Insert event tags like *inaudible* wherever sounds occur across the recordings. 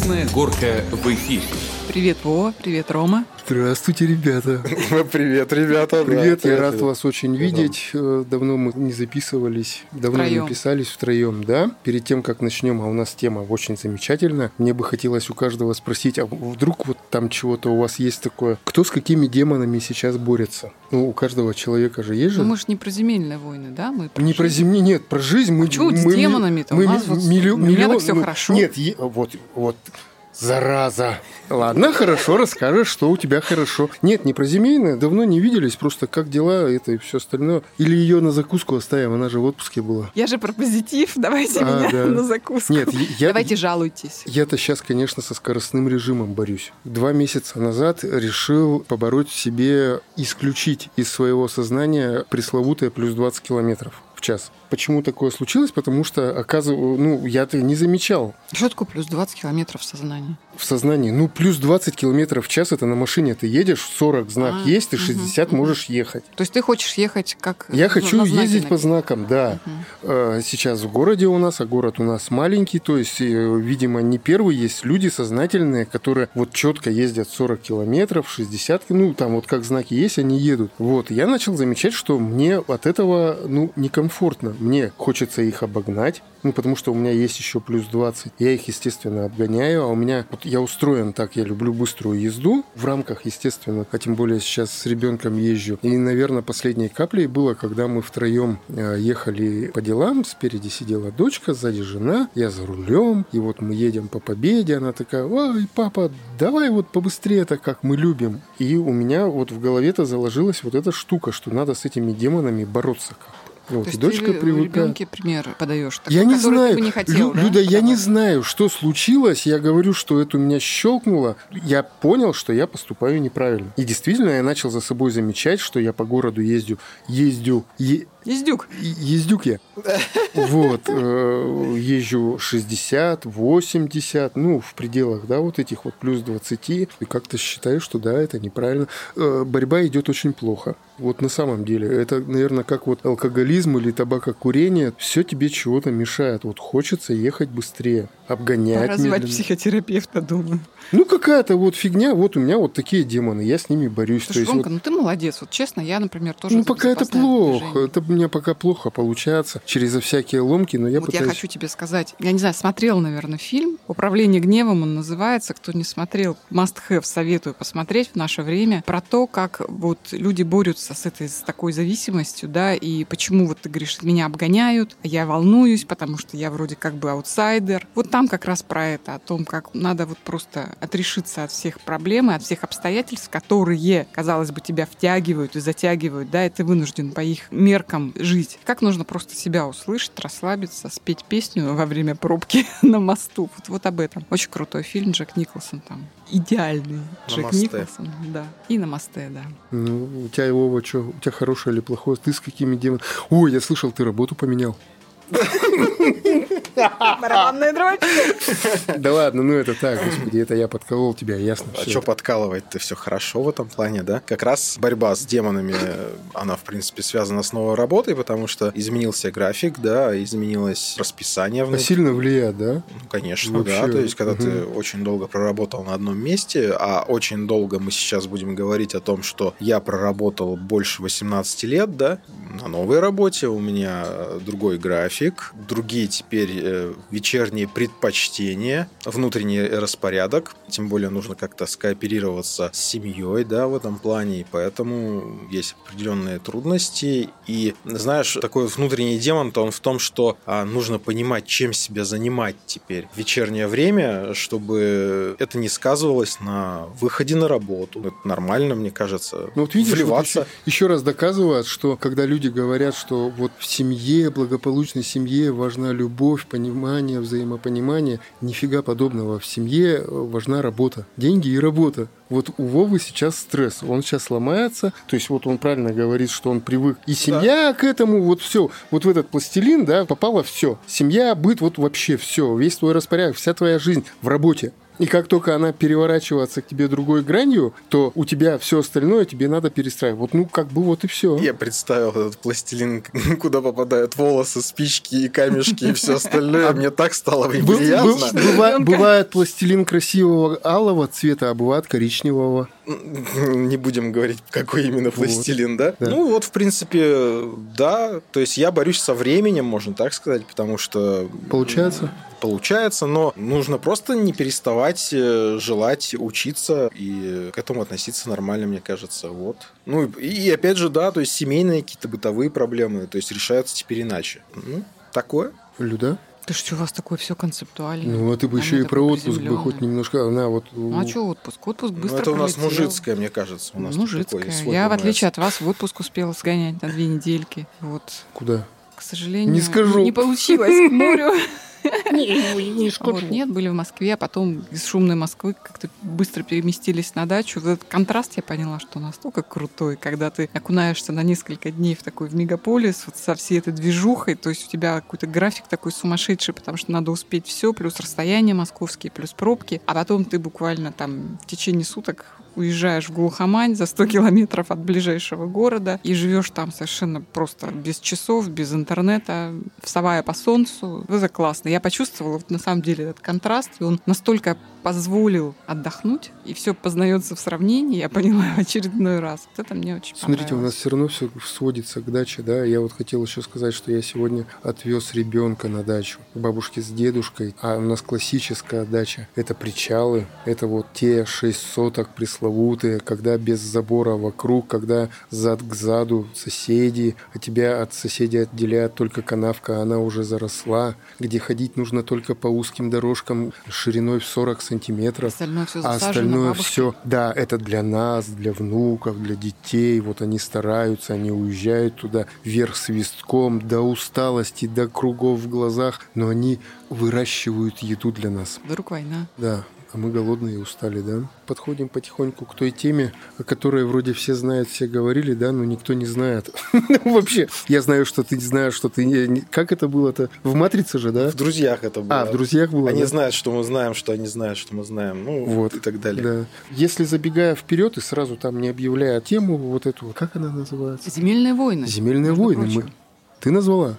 Красная горка в эфире. Привет, Вова, привет, Рома. Здравствуйте, ребята. *laughs* Привет, ребята. Привет, да, я рад вас очень видеть. Э, Давно мы не записывались, давно Втроём. не писались втроем, да? Перед тем, как начнем, а у нас тема очень замечательная, мне бы хотелось у каждого спросить, а вдруг вот там чего-то у вас есть такое? Кто с какими демонами сейчас борется? Ну, у каждого человека же есть же... Ну, мы же не про земельные войны, да? Мы Не про земли, нет, про жизнь мы... Почему с мы- демонами-то? У Мы нас вот- миллион- у меня так миллион- всё ну, хорошо. Нет, е- вот, вот, зараза. Ладно, хорошо, расскажешь, что у тебя хорошо. Нет, не про семейное, давно не виделись, просто как дела, это и все остальное. Или ее на закуску оставим, она же в отпуске была. Я же про позитив, давайте А, меня да. на закуску. Нет, я... Давайте жалуйтесь. Я-то сейчас, конечно, со скоростным режимом борюсь. Два месяца назад решил побороть в себе, исключить из своего сознания пресловутое плюс 20 километров в час. Почему такое случилось? Потому что, оказывается, ну, я-то не замечал Что такое плюс 20 километров в сознании? в сознании. Ну, плюс 20 километров в час, это на машине ты едешь, 40 знак А, есть, ты мгм, 60 мгм. можешь ехать. То есть ты хочешь ехать как... Я хочу ездить по знакам, да. Э, Сейчас в городе у нас, а город у нас маленький, то есть, э, видимо, не первый, есть люди сознательные, которые вот четко ездят 40 километров, 60, ну, там вот как знаки есть, они едут. Вот, я начал замечать, что мне от этого, ну, некомфортно. Мне хочется их обогнать, ну, потому что у меня есть еще плюс 20. Я их, естественно, обгоняю, а у меня, вот я устроен так, я люблю быструю езду в рамках, естественно, а тем более сейчас с ребенком езжу. И, наверное, последней каплей было, когда мы втроем э, ехали по делам, спереди сидела дочка, сзади жена, я за рулем, и вот мы едем по победе, она такая, ой, папа, давай вот побыстрее так, как мы любим. И у меня вот в голове-то заложилась вот эта штука, что надо с этими демонами бороться как вот, То и дочка привыкает. ребенке пример подаешь, такой, Я не знаю, ты бы не хотел, Лю- да, Люда, я не знаю, что случилось. Я говорю, что это у меня щелкнуло. Я понял, что я поступаю неправильно. И действительно, я начал за собой замечать, что я по городу ездю, ездю, е- Ездюк. ездюк я. Вот, э, езжу 60, 80, ну, в пределах, да, вот этих вот плюс 20. И как-то считаю, что да, это неправильно. Э, Борьба идет очень плохо. Вот на самом деле. Это, наверное, как вот алкоголизм или табакокурение. Все тебе чего-то мешает. Вот хочется ехать быстрее, обгонять Пора звать медленно. психотерапевта, думаю. Ну, какая-то вот фигня. Вот у меня вот такие демоны. Я с ними борюсь. Слушай, вот- Ромка, ну ты молодец. Вот честно, я, например, тоже ну, пока это плохо. движение. Это у меня пока плохо получается. Через всякие ломки, но я вот пытаюсь... я хочу тебе сказать, я не знаю, смотрел, наверное, фильм «Управление гневом» он называется. Кто не смотрел, must have, советую посмотреть в наше время. Про то, как вот люди борются с этой с такой зависимостью, да, и почему вот ты говоришь, меня обгоняют, я волнуюсь, потому что я вроде как бы аутсайдер. Вот там как раз про это, о том, как надо вот просто отрешиться от всех проблем и от всех обстоятельств, которые, казалось бы, тебя втягивают и затягивают, да, и ты вынужден по их меркам жить. Как нужно просто себя услышать, расслабиться, спеть песню во время пробки *laughs* на мосту. Вот, вот об этом. Очень крутой фильм Джек Николсон там. Идеальный На Джек мосте. Николсон, да. И на мосте, да. Ну, у тебя, Вова, что, у тебя хорошее или плохое? Ты с какими демонами? Ой, я слышал, ты работу поменял. *laughs* Барабанная дробь. Да ладно, ну это так, господи, это я подколол тебя, ясно. А что подкалывать-то все хорошо в этом плане, да? Как раз борьба с демонами, она, в принципе, связана с новой работой, потому что изменился график, да, изменилось расписание А внутри. сильно влияет, да? Ну, конечно, Вообще, да. То есть, когда ты очень долго проработал на одном месте, а очень долго мы сейчас будем говорить о том, что я проработал больше 18 лет, да, на новой работе, у меня другой график, другие теперь э, вечерние предпочтения, внутренний распорядок, тем более нужно как-то скооперироваться с семьей, да, в этом плане, и поэтому есть определенные трудности, и, знаешь, такой внутренний демон-то он в том, что а, нужно понимать, чем себя занимать теперь. В вечернее время, чтобы это не сказывалось на выходе на работу. Это нормально, мне кажется, Ну вот видишь, вливаться. вот еще, еще раз доказывает, что когда люди говорят, что вот в семье, благополучной семье важна любовь, понимание, взаимопонимание, нифига подобного. В семье э, важна работа. Деньги и работа. Вот у Вовы сейчас стресс, он сейчас ломается, то есть вот он правильно говорит, что он привык. И семья к этому, вот все, вот в этот пластилин, да, попало все. Семья, быт, вот вообще все, весь твой распорядок, вся твоя жизнь в работе. И как только она переворачивается к тебе другой гранью, то у тебя все остальное тебе надо перестраивать. Вот, ну, как бы вот и все. Я представил этот пластилин, *laughs* куда попадают волосы, спички и камешки и все остальное. Мне так стало неприятно. Бывает пластилин красивого алого цвета, а бывает коричневого. *laughs* Не будем говорить, какой именно пластилин, да? Ну, вот, в принципе, да. То есть я борюсь со временем, можно так сказать, потому что... Получается? получается, но нужно просто не переставать э, желать учиться и к этому относиться нормально, мне кажется. Вот. Ну и опять же, да, то есть семейные какие-то бытовые проблемы, то есть решаются теперь иначе. Ну, такое. Люда? Ты что, у вас такое все концептуальное? Ну, а ты бы а еще и про отпуск бы хоть немножко. Она вот... Ну, а что отпуск? Отпуск быстро ну, это у нас пролетел. мужицкое, мне кажется. У нас мужицкое. Я, в отличие от вас, в отпуск успела сгонять на две недельки. Вот. Куда? К сожалению, не, скажу. не получилось к морю. *laughs* *laughs* Нет, были в Москве, а потом из шумной Москвы как-то быстро переместились на дачу. Этот контраст я поняла, что настолько крутой, когда ты окунаешься на несколько дней в такой в мегаполис вот со всей этой движухой, то есть у тебя какой-то график такой сумасшедший, потому что надо успеть все, плюс расстояние московские, плюс пробки, а потом ты буквально там в течение суток уезжаешь в глухомань за 100 километров от ближайшего города и живешь там совершенно просто без часов, без интернета, вставая по солнцу. Это классно. Я почувствовала вот, на самом деле этот контраст, и он настолько позволил отдохнуть, и все познается в сравнении, я поняла в очередной раз. Вот это мне очень Смотрите, у нас все равно все сводится к даче, да. Я вот хотел еще сказать, что я сегодня отвез ребенка на дачу к бабушке с дедушкой, а у нас классическая дача. Это причалы, это вот те шесть соток пресловутые, когда без забора вокруг, когда зад к заду соседи, а тебя от соседей отделяет только канавка, а она уже заросла, где ходить нужно только по узким дорожкам шириной в 40 сантиметров. Остальное все а остальное все, да, это для нас, для внуков, для детей. Вот они стараются, они уезжают туда вверх свистком, до усталости, до кругов в глазах, но они выращивают еду для нас. Вдруг война. Да, а мы голодные и устали, да? Подходим потихоньку к той теме, о которой вроде все знают, все говорили, да, но никто не знает. *laughs* Вообще, я знаю, что ты знаешь, что ты... Как это было-то? В «Матрице» же, да? В «Друзьях» это было. А, в «Друзьях» было, Они знают, что мы знаем, что они знают, что мы знаем, ну, вот и так далее. Да. Если забегая вперед и сразу там не объявляя тему вот эту, как она называется? «Земельные войны». «Земельные войны». Мы... Ты назвала?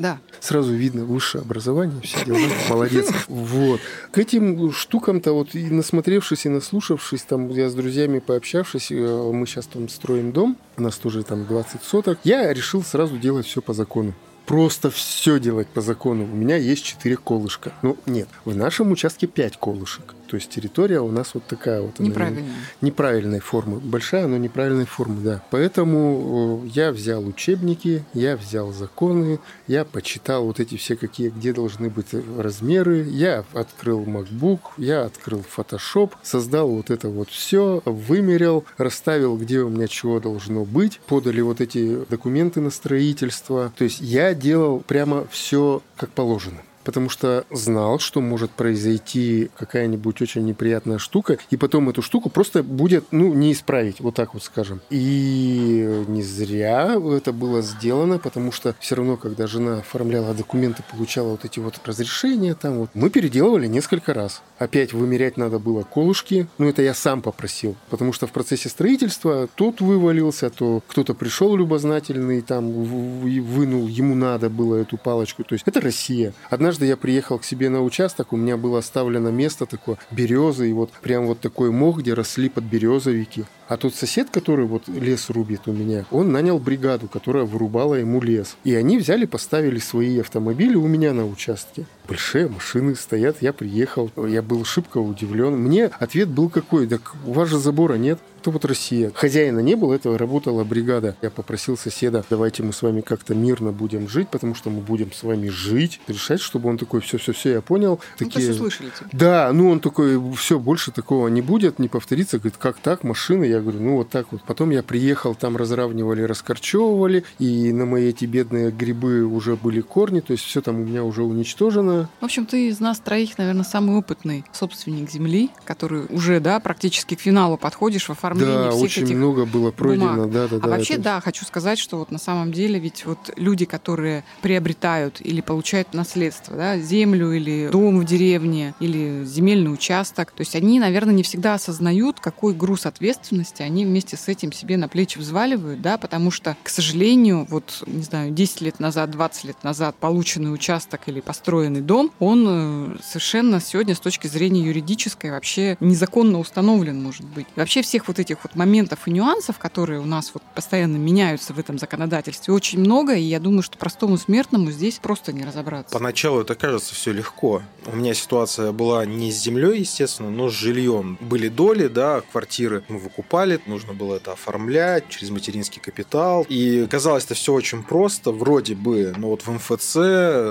Да. Сразу видно высшее образование, все дела. Молодец. Вот. К этим штукам-то вот и насмотревшись, и наслушавшись, там я с друзьями пообщавшись, э, мы сейчас там строим дом, у нас тоже там 20 соток, я решил сразу делать все по закону просто все делать по закону. У меня есть четыре колышка. Ну, нет, в нашем участке пять колышек. То есть территория у нас вот такая вот. Неправильная. Неправильной формы. Большая, но неправильной формы, да. Поэтому я взял учебники, я взял законы, я почитал вот эти все, какие, где должны быть размеры. Я открыл MacBook, я открыл Photoshop, создал вот это вот все, вымерил, расставил, где у меня чего должно быть, подали вот эти документы на строительство. То есть я делал прямо все как положено потому что знал, что может произойти какая-нибудь очень неприятная штука, и потом эту штуку просто будет, ну, не исправить, вот так вот скажем. И не зря это было сделано, потому что все равно, когда жена оформляла документы, получала вот эти вот разрешения, там вот, мы переделывали несколько раз. Опять вымерять надо было колышки, ну, это я сам попросил, потому что в процессе строительства тот вывалился, то кто-то пришел любознательный, там, вынул, ему надо было эту палочку, то есть это Россия. Одна однажды я приехал к себе на участок, у меня было оставлено место такое, березы, и вот прям вот такой мох, где росли подберезовики. А тот сосед, который вот лес рубит у меня, он нанял бригаду, которая вырубала ему лес. И они взяли, поставили свои автомобили у меня на участке. Большие машины стоят, я приехал, я был шибко удивлен. Мне ответ был какой, так у вас же забора нет. Это вот Россия. Хозяина не было, этого работала бригада. Я попросил соседа, давайте мы с вами как-то мирно будем жить, потому что мы будем с вами жить, решать, чтобы он такой, все-все-все, я понял. Ну, Такие... услышали тебя. Да, ну он такой, все, больше такого не будет, не повторится. Говорит, как так, машина? Я говорю, ну вот так вот. Потом я приехал, там разравнивали, раскорчевывали, и на мои эти бедные грибы уже были корни, то есть все там у меня уже уничтожено. В общем, ты из нас троих, наверное, самый опытный собственник земли, который уже, да, практически к финалу подходишь в оформлении Да, всех очень этих много было пройдено, бумаг. да, да, а да. вообще, это- да, хочу сказать, что вот на самом деле ведь вот люди, которые приобретают или получают наследство, да, землю или дом в деревне, или земельный участок, то есть они, наверное, не всегда осознают, какой груз ответственности они вместе с этим себе на плечи взваливают, да, потому что, к сожалению, вот, не знаю, 10 лет назад, 20 лет назад полученный участок или построенный дом, он э, совершенно сегодня с точки зрения юридической вообще незаконно установлен, может быть. И вообще всех вот этих вот моментов и нюансов, которые у нас вот постоянно меняются в этом законодательстве, очень много, и я думаю, что простому смертному здесь просто не разобраться. Поначалу это кажется все легко. У меня ситуация была не с землей, естественно, но с жильем. Были доли, да, квартиры мы выкупали, нужно было это оформлять через материнский капитал. И казалось это все очень просто, вроде бы, но вот в МФЦ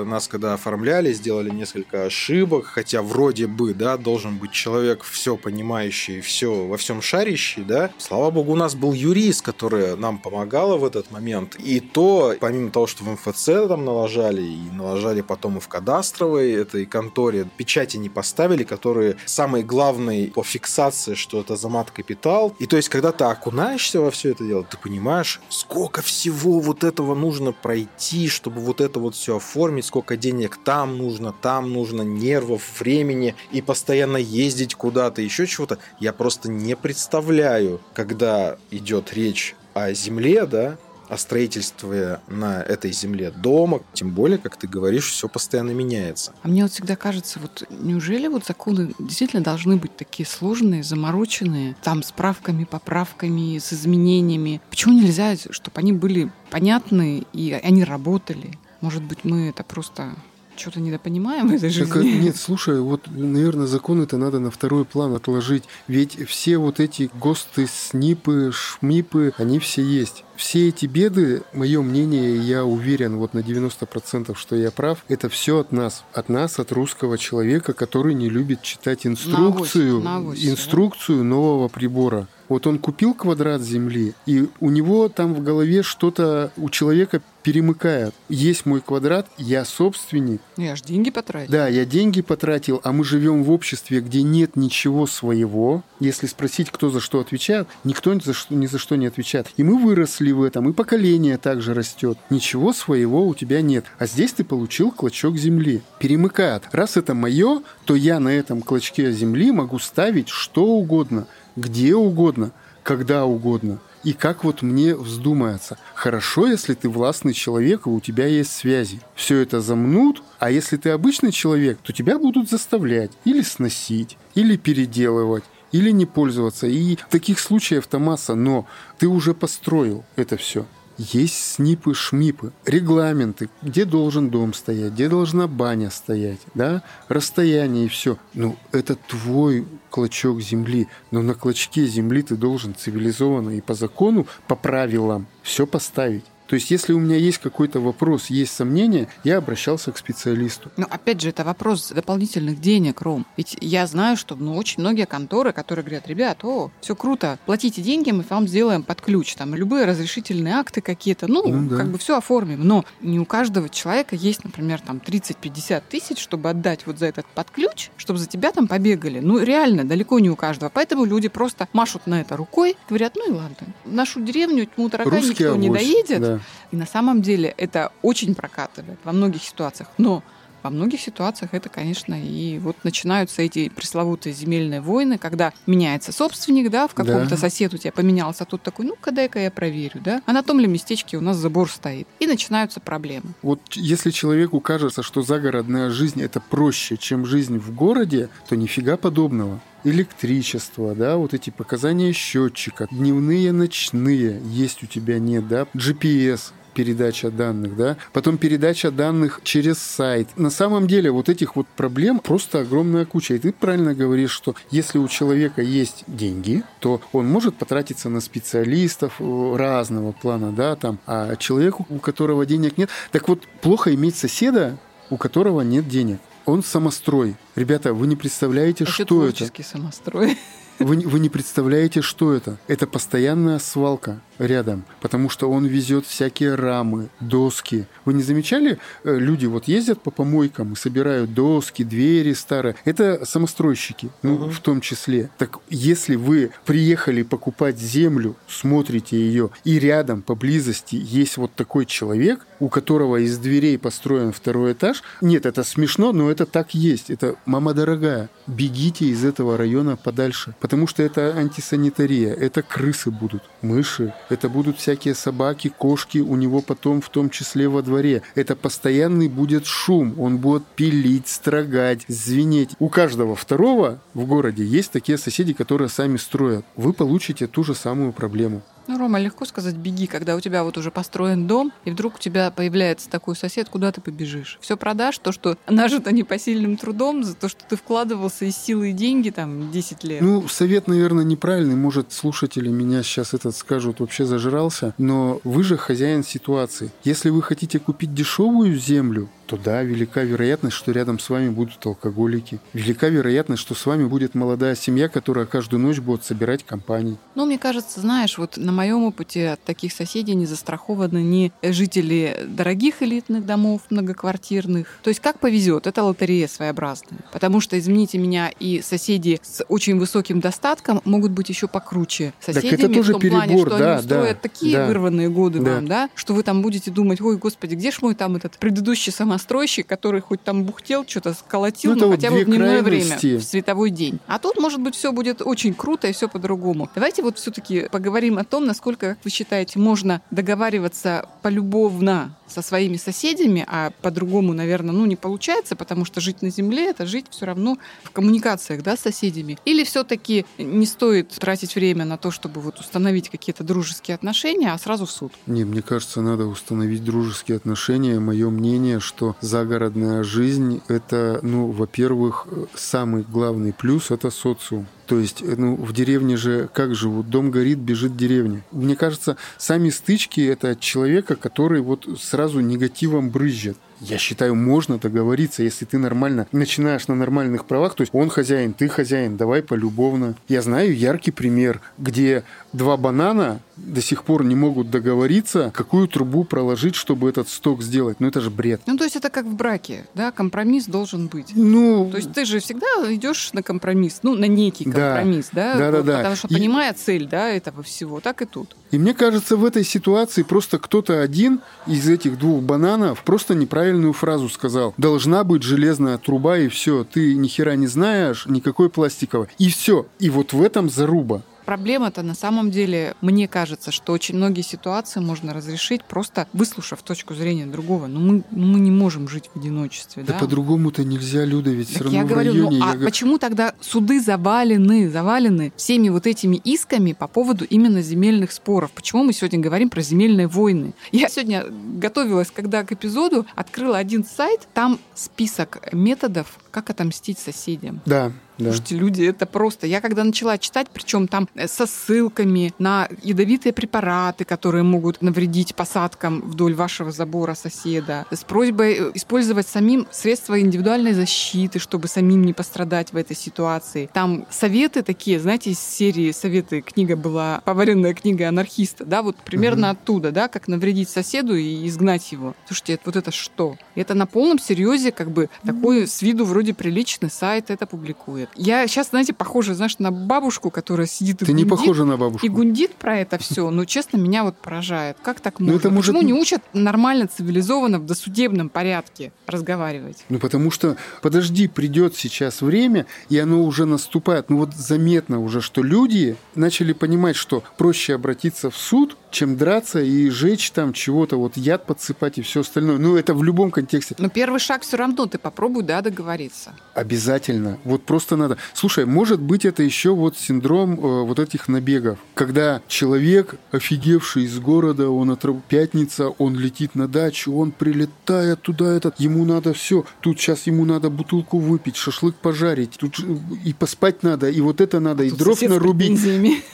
нас когда оформляли, сделали несколько ошибок, хотя вроде бы, да, должен быть человек все понимающий, все во всем шарящий, да. Слава богу, у нас был юрист, который нам помогала в этот момент. И то, помимо того, что в МФЦ там налажали, и налажали потом и в кадастровой этой конторе, печати не поставили, которые самый главный по фиксации, что это замат капитал. И то есть, когда ты окунаешься во все это дело, ты понимаешь, сколько всего вот этого нужно пройти, чтобы вот это вот все оформить, сколько денег там нужно, там нужно, нервов, времени, и постоянно ездить куда-то, еще чего-то. Я просто не представляю, когда идет речь о земле, да, о строительстве на этой земле дома, тем более, как ты говоришь, все постоянно меняется. А мне вот всегда кажется, вот неужели вот законы действительно должны быть такие сложные, замороченные, там с правками, поправками, с изменениями? Почему нельзя, чтобы они были понятны и они работали? Может быть, мы это просто что-то недопонимаем в этой Так, э, жизни? нет, слушай, вот, наверное, законы-то надо на второй план отложить. Ведь все вот эти ГОСТы, СНИПы, ШМИПы, они все есть. Все эти беды, мое мнение, я уверен вот на 90%, что я прав, это все от нас. От нас, от русского человека, который не любит читать инструкцию, на авось, да? инструкцию нового прибора. Вот он купил квадрат земли, и у него там в голове что-то у человека перемыкает. Есть мой квадрат, я собственник, Ну, Я ж деньги потратил. да, я деньги потратил, а мы живем в обществе, где нет ничего своего. Если спросить, кто за что отвечает, никто ни за что, ни за что не отвечает. И мы выросли в этом, и поколение также растет. Ничего своего у тебя нет. А здесь ты получил клочок земли. Перемыкает. Раз это мое, то я на этом клочке земли могу ставить что угодно, где угодно, когда угодно. И как вот мне вздумается. Хорошо, если ты властный человек, и у тебя есть связи. Все это замнут, а если ты обычный человек, то тебя будут заставлять или сносить, или переделывать, или не пользоваться. И таких случаев-то масса, но ты уже построил это все. Есть снипы, шмипы, регламенты, где должен дом стоять, где должна баня стоять, да, расстояние и все. Ну, это твой клочок земли, но на клочке земли ты должен цивилизованно и по закону, по правилам все поставить. То есть, если у меня есть какой-то вопрос, есть сомнения, я обращался к специалисту. Но опять же, это вопрос дополнительных денег, Ром. Ведь я знаю, что ну, очень многие конторы, которые говорят, ребят, о, все круто, платите деньги, мы вам сделаем под ключ. Там любые разрешительные акты какие-то, ну, Ну да. как бы все оформим. Но не у каждого человека есть, например, там 30-50 тысяч, чтобы отдать вот за этот под ключ, чтобы за тебя там побегали. Ну, реально, далеко не у каждого. Поэтому люди просто машут на это рукой, говорят, ну и ладно, нашу деревню тьму таракань никто не авось, доедет. да. И на самом деле это очень прокатывает во многих ситуациях. Но во многих ситуациях это, конечно, и вот начинаются эти пресловутые земельные войны, когда меняется собственник, да, в каком-то Да. сосед у тебя поменялся, а тут такой, ну-ка дай-ка я проверю, да, а на том ли местечке у нас забор стоит. И начинаются проблемы. Вот если человеку кажется, что загородная жизнь это проще, чем жизнь в городе, то нифига подобного. Электричество, да, вот эти показания счетчика, дневные, ночные, есть у тебя, нет, да, GPS, передача данных, да, потом передача данных через сайт. На самом деле вот этих вот проблем просто огромная куча. И ты правильно говоришь, что если у человека есть деньги, то он может потратиться на специалистов э, разного плана, да, там, а человеку, у которого денег нет, так вот плохо иметь соседа, у которого нет денег. Он самострой. Ребята, вы не представляете, Вообще что это. самострой. Вы, вы не представляете, что это? Это постоянная свалка рядом, потому что он везет всякие рамы, доски. Вы не замечали, э, люди вот ездят по помойкам и собирают доски, двери старые. Это самостройщики, ну, угу. в том числе. Так если вы приехали покупать землю, смотрите ее, и рядом, поблизости есть вот такой человек, у которого из дверей построен второй этаж, нет, это смешно, но это так есть. Это мама дорогая, бегите из этого района подальше, потому что это антисанитария, это крысы будут, мыши, это будут всякие собаки, кошки, у него потом в том числе во дворе. Это постоянный будет шум, он будет пилить, строгать, звенеть. У каждого второго в городе есть такие соседи, которые сами строят. Вы получите ту же самую проблему. Ну, Рома, легко сказать «беги», когда у тебя вот уже построен дом, и вдруг у тебя появляется такой сосед, куда ты побежишь? Все продашь, то, что *laughs* нажито непосильным трудом, за то, что ты вкладывался и силы, и деньги там 10 лет. Ну, совет, наверное, неправильный. Может, слушатели меня сейчас этот скажут, вообще зажрался. Но вы же хозяин ситуации. Если вы хотите купить дешевую землю, то да, велика вероятность, что рядом с вами будут алкоголики. Велика вероятность, что с вами будет молодая семья, которая каждую ночь будет собирать компании. Ну, мне кажется, знаешь, вот на моем опыте от таких соседей не застрахованы ни жители дорогих элитных домов многоквартирных. То есть как повезет, это лотерея своеобразная. Потому что, извините меня, и соседи с очень высоким достатком могут быть еще покруче соседями так это тоже в том перебор, плане, что да, они устроят да, такие да, вырванные годы да. вам, да, что вы там будете думать, ой, господи, где ж мой там этот предыдущий самострой настройщик, который хоть там бухтел, что-то сколотил, ну, но хотя бы в дневное крайности. время, в световой день. А тут, может быть, все будет очень круто и все по-другому. Давайте вот все-таки поговорим о том, насколько, как вы считаете, можно договариваться полюбовно со своими соседями, а по-другому, наверное, ну, не получается, потому что жить на земле — это жить все равно в коммуникациях, да, с соседями. Или все-таки не стоит тратить время на то, чтобы вот установить какие-то дружеские отношения, а сразу в суд? Не, мне кажется, надо установить дружеские отношения. Мое мнение, что загородная жизнь — это, ну, во-первых, самый главный плюс — это социум. То есть, ну, в деревне же как живут? Дом горит, бежит деревня. Мне кажется, сами стычки — это от человека, который вот сразу негативом брызжет. Я считаю, можно договориться, если ты нормально начинаешь на нормальных правах. То есть он хозяин, ты хозяин, давай полюбовно. Я знаю яркий пример, где два банана до сих пор не могут договориться, какую трубу проложить, чтобы этот сток сделать. Ну это же бред. Ну то есть это как в браке, да, компромисс должен быть. Ну, то есть ты же всегда идешь на компромисс, ну на некий компромисс, да, да, да, да. потому что И... понимая цель, да, этого всего, так и тут. И мне кажется, в этой ситуации просто кто-то один из этих двух бананов просто неправильную фразу сказал. Должна быть железная труба и все. Ты ни хера не знаешь, никакой пластиковой. И все. И вот в этом заруба проблема-то на самом деле, мне кажется, что очень многие ситуации можно разрешить, просто выслушав точку зрения другого. Но мы, мы не можем жить в одиночестве. Да, да? по-другому-то нельзя, Люда, ведь так все равно я в говорю, районе... Ну, а я... почему тогда суды завалены, завалены всеми вот этими исками по поводу именно земельных споров? Почему мы сегодня говорим про земельные войны? Я сегодня готовилась, когда к эпизоду, открыла один сайт, там список методов, как отомстить соседям. Да, да. Слушайте, люди, это просто... Я когда начала читать, причем там э, со ссылками на ядовитые препараты, которые могут навредить посадкам вдоль вашего забора соседа, с просьбой э, использовать самим средства индивидуальной защиты, чтобы самим не пострадать в этой ситуации. Там советы такие, знаете, из серии советы, книга была, поваренная книга анархиста, да, вот примерно угу. оттуда, да, как навредить соседу и изгнать его. Слушайте, вот это что? Это на полном серьезе, как бы, такой с виду вроде приличный сайт это публикует. Я сейчас, знаете, похожа, знаешь, на бабушку, которая сидит и Ты гундит, не похожа на бабушку. И гундит про это все. Но, честно, меня вот поражает. Как так можно? Ну, это может... Почему не учат нормально, цивилизованно, в досудебном порядке разговаривать? Ну, потому что, подожди, придет сейчас время, и оно уже наступает. Ну, вот заметно уже, что люди начали понимать, что проще обратиться в суд, чем драться и жечь там чего-то, вот яд подсыпать и все остальное. Ну, это в любом контексте. Но первый шаг все равно ты попробуй, да, договориться. Обязательно. Вот просто надо. Слушай, может быть, это еще вот синдром э, вот этих набегов, когда человек, офигевший из города, он от пятница, он летит на дачу, он прилетает туда, этот, ему надо все. Тут сейчас ему надо бутылку выпить, шашлык пожарить, тут и поспать надо, и вот это надо, а и дров нарубить.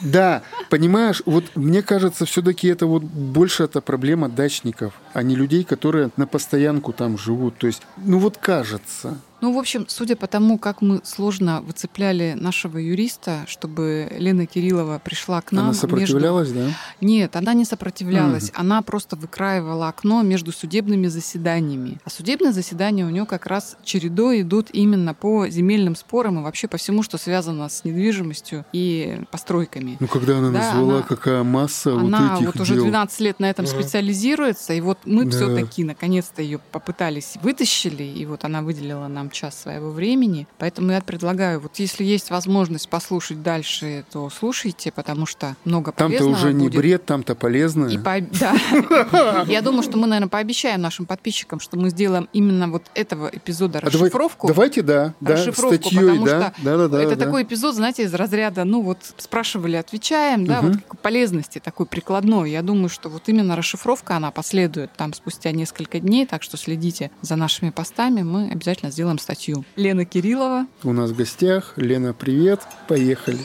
*laughs* Да, понимаешь, вот мне кажется, все все-таки это вот больше это проблема дачников, а не людей, которые на постоянку там живут. То есть, ну вот кажется. Ну, в общем, судя по тому, как мы сложно выцепляли нашего юриста, чтобы Лена Кириллова пришла к нам. Она сопротивлялась, между... да? Нет, она не сопротивлялась. Угу. Она просто выкраивала окно между судебными заседаниями. А судебные заседания у нее как раз чередой идут именно по земельным спорам и вообще по всему, что связано с недвижимостью и постройками. Ну, когда она да, назвала, она, какая масса она вот этих вот уже 12 лет на этом угу. специализируется, и вот мы Да. все-таки наконец-то ее попытались вытащили, и вот она выделила нам час своего времени. Поэтому я предлагаю, вот если есть возможность послушать дальше, то слушайте, потому что много Там-то полезного уже не будет. бред, там-то полезно. И по... да. *laughs* Я думаю, что мы, наверное, пообещаем нашим подписчикам, что мы сделаем именно вот этого эпизода А расшифровку. Давайте, да, расшифровку, потому что это такой эпизод, знаете, из разряда, ну вот спрашивали, отвечаем, да, вот полезности такой прикладной. Я думаю, что вот именно расшифровка, она последует там спустя несколько дней, так что следите за нашими постами, мы обязательно сделаем статью. Лена Кириллова, У нас в гостях Лена, привет, поехали.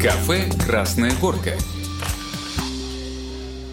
Кафе «Красная горка».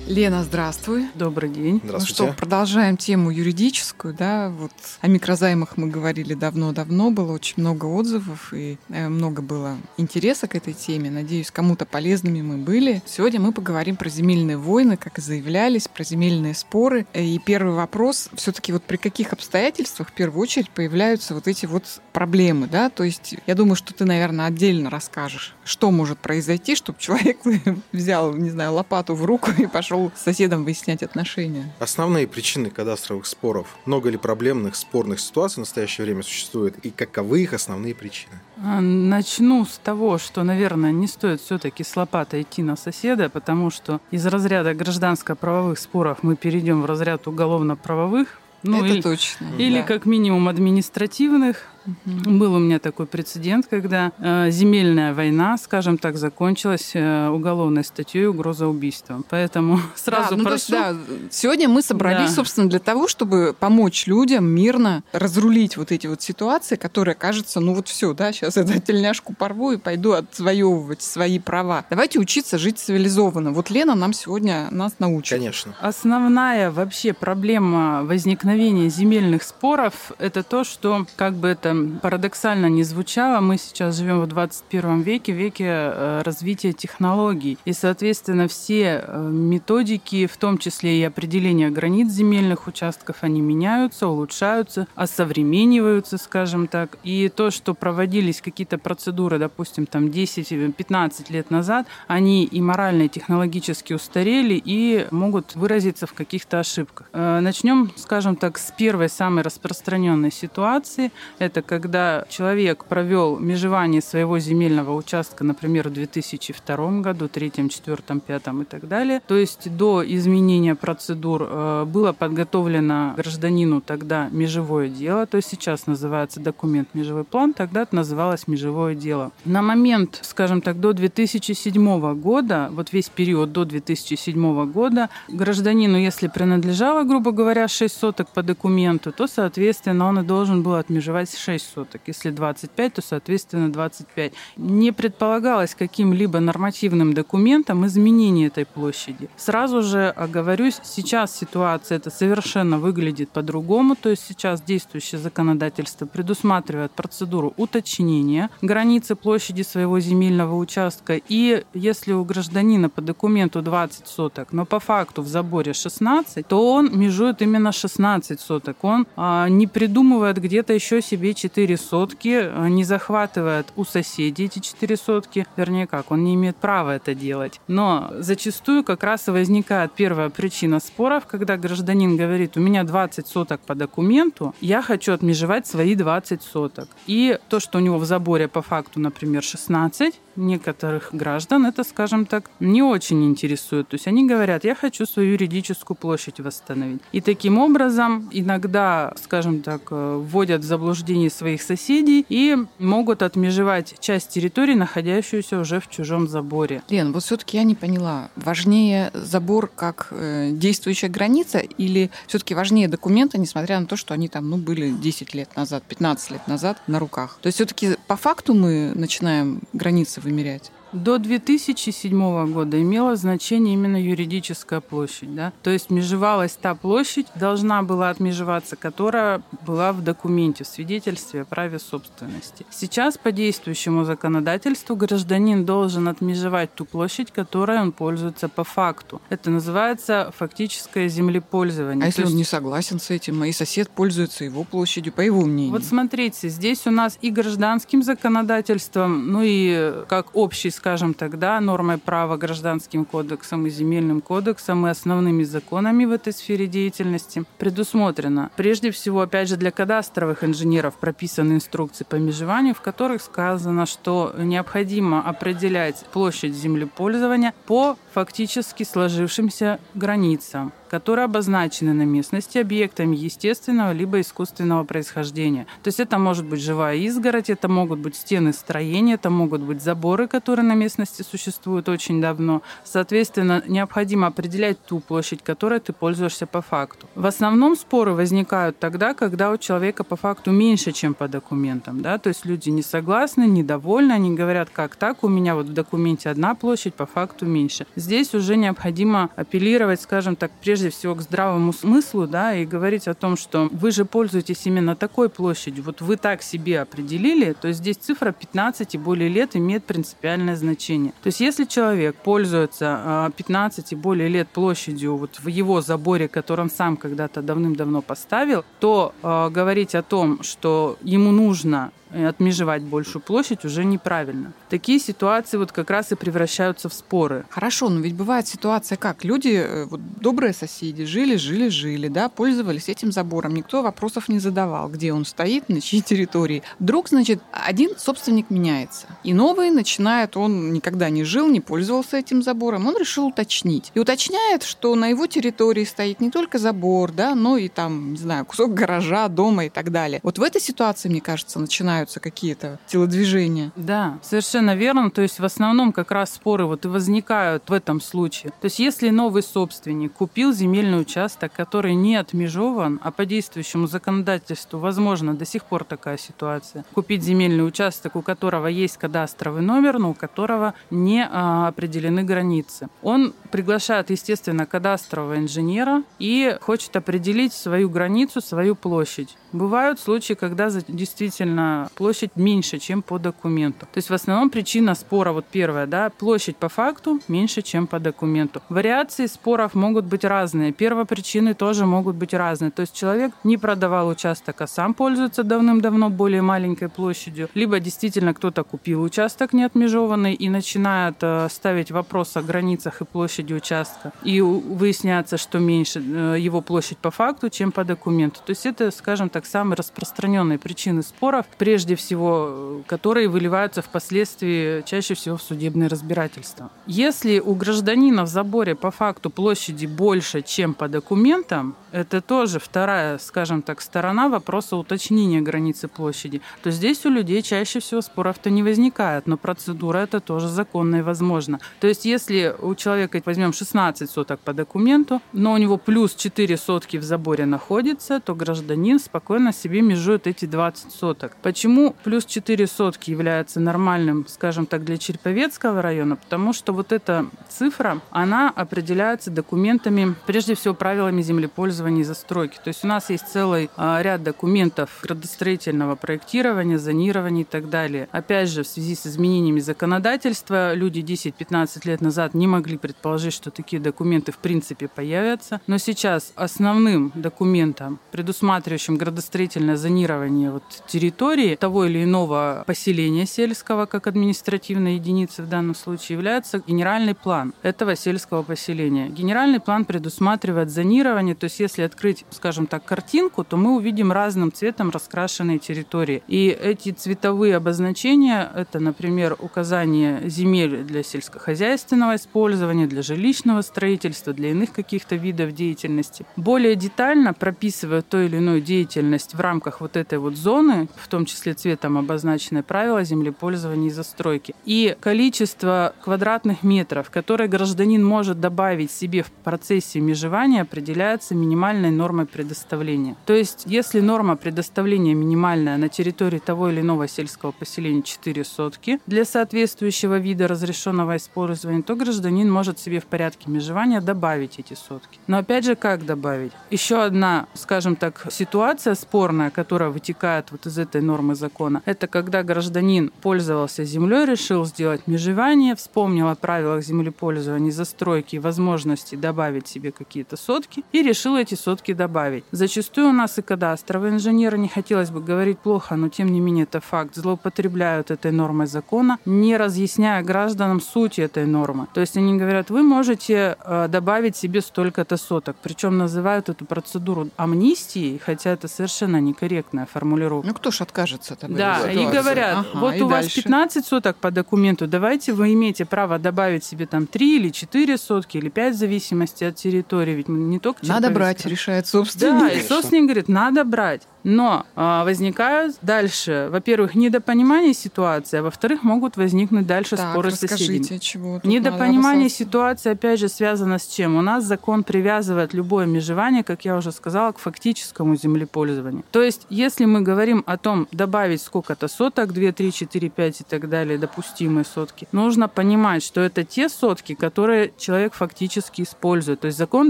Лена, здравствуй. Добрый день. Ну Здравствуйте. что, продолжаем тему юридическую, да, вот о микрозаймах мы говорили давно-давно, было очень много отзывов и э, много было интереса к этой теме. Надеюсь, кому-то полезными мы были. Сегодня мы поговорим про земельные войны, как и заявлялись, про земельные споры. Э, И первый вопрос, все-таки вот при каких обстоятельствах в первую очередь появляются вот эти вот проблемы, да, то есть я думаю, что ты, наверное, отдельно расскажешь, что может произойти, чтобы человек *laughs* взял, не знаю, лопату в руку и пошел с соседом выяснять отношения. Основные причины кадастровых споров. Много ли проблемных спорных ситуаций в настоящее время существует и каковы их основные причины? А, Начну с того, что, наверное, не стоит все-таки с лопатой идти на соседа, потому что из разряда гражданско-правовых споров мы перейдем в разряд уголовно-правовых. Ну, Это или, точно. или да. как минимум административных. Мгм. Был у меня такой прецедент, когда э, земельная война, скажем так, закончилась э, уголовной статьей угроза убийства. Поэтому *laughs* сразу Да, ну, то прошу. есть, да, сегодня мы собрались, Да. собственно, для того, чтобы помочь людям мирно разрулить вот эти вот ситуации, которые кажется, ну вот все, да, сейчас я *laughs* эту тельняшку порву и пойду отвоевывать свои права. Давайте учиться жить цивилизованно. Вот Лена нам сегодня нас научит. Конечно. Основная вообще проблема возникновения земельных споров – это то, что, как бы это парадоксально не звучало, мы сейчас живем в 21 веке, веке э, развития технологий. И, соответственно, все э, методики, в том числе и определение границ земельных участков, они меняются, улучшаются, осовремениваются, скажем так. И то, что проводились какие-то процедуры, допустим, там 10-15 лет назад, они и морально, и технологически устарели и могут выразиться в каких-то ошибках. Э, Начнем, скажем так, с первой самой распространенной ситуации. Это когда человек провел межевание своего земельного участка, например, в 2002 году, 3, 4, 5 и так далее. То есть до изменения процедур э, было подготовлено гражданину тогда межевое дело, то есть сейчас называется документ межевой план, тогда это называлось межевое дело. На момент, скажем так, до 2007 года, вот весь период до 2007 года, гражданину, если принадлежало, грубо говоря, 6 соток по документу, то, соответственно, он и должен был отмежевать 6 соток. Если 25, то, соответственно, 25. Не предполагалось каким-либо нормативным документом изменение этой площади. Сразу же оговорюсь, сейчас ситуация это совершенно выглядит по-другому, то есть сейчас действующее законодательство предусматривает процедуру уточнения границы площади своего земельного участка, и если у гражданина по документу 20 соток, но по факту в заборе 16, то он межует именно 16 соток. Он а, не придумывает где-то еще себе 4 сотки, а, не захватывает у соседей эти 4 сотки, вернее как, он не имеет права это делать. Но зачастую как раз и возникает первая причина споров, когда гражданин говорит, у меня 20 соток по документу, я хочу отмежевать свои 20 соток. И то, что у него в заборе по факту, например, 16, некоторых граждан это, скажем так, не очень интересует. То есть они говорят, я хочу свою юридическую площадь восстановить. И таким образом иногда, скажем так, э, вводят в заблуждение своих соседей и могут отмежевать часть территории, находящуюся уже в чужом заборе. Лен, вот все-таки я не поняла, важнее забор как э, действующая граница или все-таки важнее документы, несмотря на то, что они там ну, были 10 лет назад, 15 лет назад на руках? То есть все-таки по факту мы начинаем границы вымерять? До 2007 года имело значение именно юридическая площадь. Да? То есть межевалась та площадь, должна была отмежеваться, которая была в документе, в свидетельстве о праве собственности. Сейчас по действующему законодательству гражданин должен отмежевать ту площадь, которой он пользуется по факту. Это называется фактическое землепользование. А если То он есть не согласен с этим, и сосед пользуется его площадью, по его мнению? Вот смотрите, здесь у нас и гражданским законодательством, ну и как общий, скажем тогда, нормой права гражданским кодексом и земельным кодексом и основными законами в этой сфере деятельности предусмотрено. Прежде всего, опять же, для кадастровых инженеров прописаны инструкции по межеванию, в которых сказано, что необходимо определять площадь землепользования по фактически сложившимся границам которые обозначены на местности объектами естественного либо искусственного происхождения. То есть это может быть живая изгородь, это могут быть стены строения, это могут быть заборы, которые на местности существуют очень давно. Соответственно, необходимо определять ту площадь, которой ты пользуешься по факту. В основном споры возникают тогда, когда у человека по факту меньше, чем по документам. Да? То есть люди не согласны, недовольны, они говорят, как так, у меня вот в документе одна площадь, по факту меньше. Здесь уже необходимо апеллировать, скажем так, прежде прежде всего к здравому смыслу, да, и говорить о том, что вы же пользуетесь именно такой площадью, вот вы так себе определили, то здесь цифра 15 и более лет имеет принципиальное значение. То есть если человек пользуется 15 а, и более лет площадью вот в его заборе, который он сам когда-то давным-давно поставил, то э, говорить о том, что ему нужно отмежевать большую площадь уже неправильно. Такие ситуации вот как раз и превращаются в споры. Хорошо, но ведь бывает ситуация как? Люди, э, вот добрые соседи, жили, жили, жили, да, пользовались этим забором. Никто вопросов не задавал, где он стоит, на чьей территории. Вдруг, значит, один собственник меняется. И новый начинает, он никогда не жил, не пользовался этим забором, он решил уточнить. И уточняет, что на его территории стоит не только забор, да, но и там, не знаю, кусок гаража, дома и так далее. Вот в этой ситуации, мне кажется, начинают начинаются какие-то телодвижения. Да, совершенно верно. То есть в основном как раз споры вот и возникают в этом случае. То есть если новый собственник купил земельный участок, который не отмежован, а по действующему законодательству, возможно, до сих пор такая ситуация, купить земельный участок, у которого есть кадастровый номер, но у которого не а, определены границы. Он приглашает, естественно, кадастрового инженера и хочет определить свою границу, свою площадь. Бывают случаи, когда действительно площадь меньше, чем по документу. То есть в основном причина спора, вот первая, да, площадь по факту меньше, чем по документу. Вариации споров могут быть разные. Первопричины тоже могут быть разные. То есть человек не продавал участок, а сам пользуется давным-давно более маленькой площадью. Либо действительно кто-то купил участок неотмежеванный и начинает э, ставить вопрос о границах и площади участка. И выясняется, что меньше э, его площадь по факту, чем по документу. То есть это, скажем так, самые распространенные причины споров. Прежде всего, которые выливаются впоследствии чаще всего в судебное разбирательство. Если у гражданина в заборе по факту площади больше, чем по документам, это тоже вторая, скажем так, сторона вопроса уточнения границы площади. То здесь у людей чаще всего споров-то не возникает, но процедура это тоже законная и возможна. То есть если у человека, возьмем 16 соток по документу, но у него плюс 4 сотки в заборе находится, то гражданин спокойно себе межует эти 20 соток. Почему плюс 4 сотки является нормальным, скажем так, для Череповецкого района? Потому что вот эта цифра, она определяется документами, прежде всего правилами землепользования и застройки. То есть у нас есть целый а, ряд документов градостроительного проектирования, зонирования и так далее. Опять же, в связи с изменениями законодательства, люди 10-15 лет назад не могли предположить, что такие документы в принципе появятся. Но сейчас основным документом, предусматривающим градостроительное зонирование вот территории, того или иного поселения сельского, как административной единицы в данном случае, является генеральный план этого сельского поселения. Генеральный план предусматривает зонирование, то есть если открыть, скажем так, картинку, то мы увидим разным цветом раскрашенные территории. И эти цветовые обозначения, это, например, указание земель для сельскохозяйственного использования, для жилищного строительства, для иных каких-то видов деятельности. Более детально прописывая то или иное деятельность деятельность в рамках вот этой вот зоны, в том числе цветом обозначенные правила землепользования и застройки. И количество квадратных метров, которые гражданин может добавить себе в процессе межевания, определяется минимальной нормой предоставления. То есть, если норма предоставления минимальная на территории того или иного сельского поселения 4 сотки для соответствующего вида разрешенного использования, то гражданин может себе в порядке межевания добавить эти сотки. Но опять же, как добавить? Еще одна, скажем так, ситуация спорная, которая вытекает вот из этой нормы закона, это когда гражданин пользовался землей, решил сделать межевание, вспомнил о правилах землепользования, застройки и возможности добавить себе какие-то сотки и решил эти сотки добавить. Зачастую у нас и кадастровые инженеры, не хотелось бы говорить плохо, но тем не менее это факт, злоупотребляют этой нормой закона, не разъясняя гражданам суть этой нормы. То есть они говорят, вы можете э, добавить себе столько-то соток, причем называют эту процедуру амнистией, хотя это совершенно некорректная формулировка. Ну кто ж откажется тогда? Да, и говорят, ага, вот и у дальше. вас 15 соток по документу, давайте вы имеете право добавить себе там 3 или 4 сотки или 5 в зависимости от территории, ведь не только Надо брать, решает собственник. Да, и собственник говорит, надо брать. Но а, возникают дальше, во-первых, недопонимание ситуации, а во-вторых, могут возникнуть дальше так, споры с соседями. Чего недопонимание ситуации, опять же, связано с чем? У нас закон привязывает любое межевание, как я уже сказала, к фактическому землепользованию. То есть, если мы говорим о том, добавить сколько-то соток, 2, 3, 4, 5 и так далее, допустимые сотки, нужно понимать, что это те сотки, которые человек фактически использует. То есть закон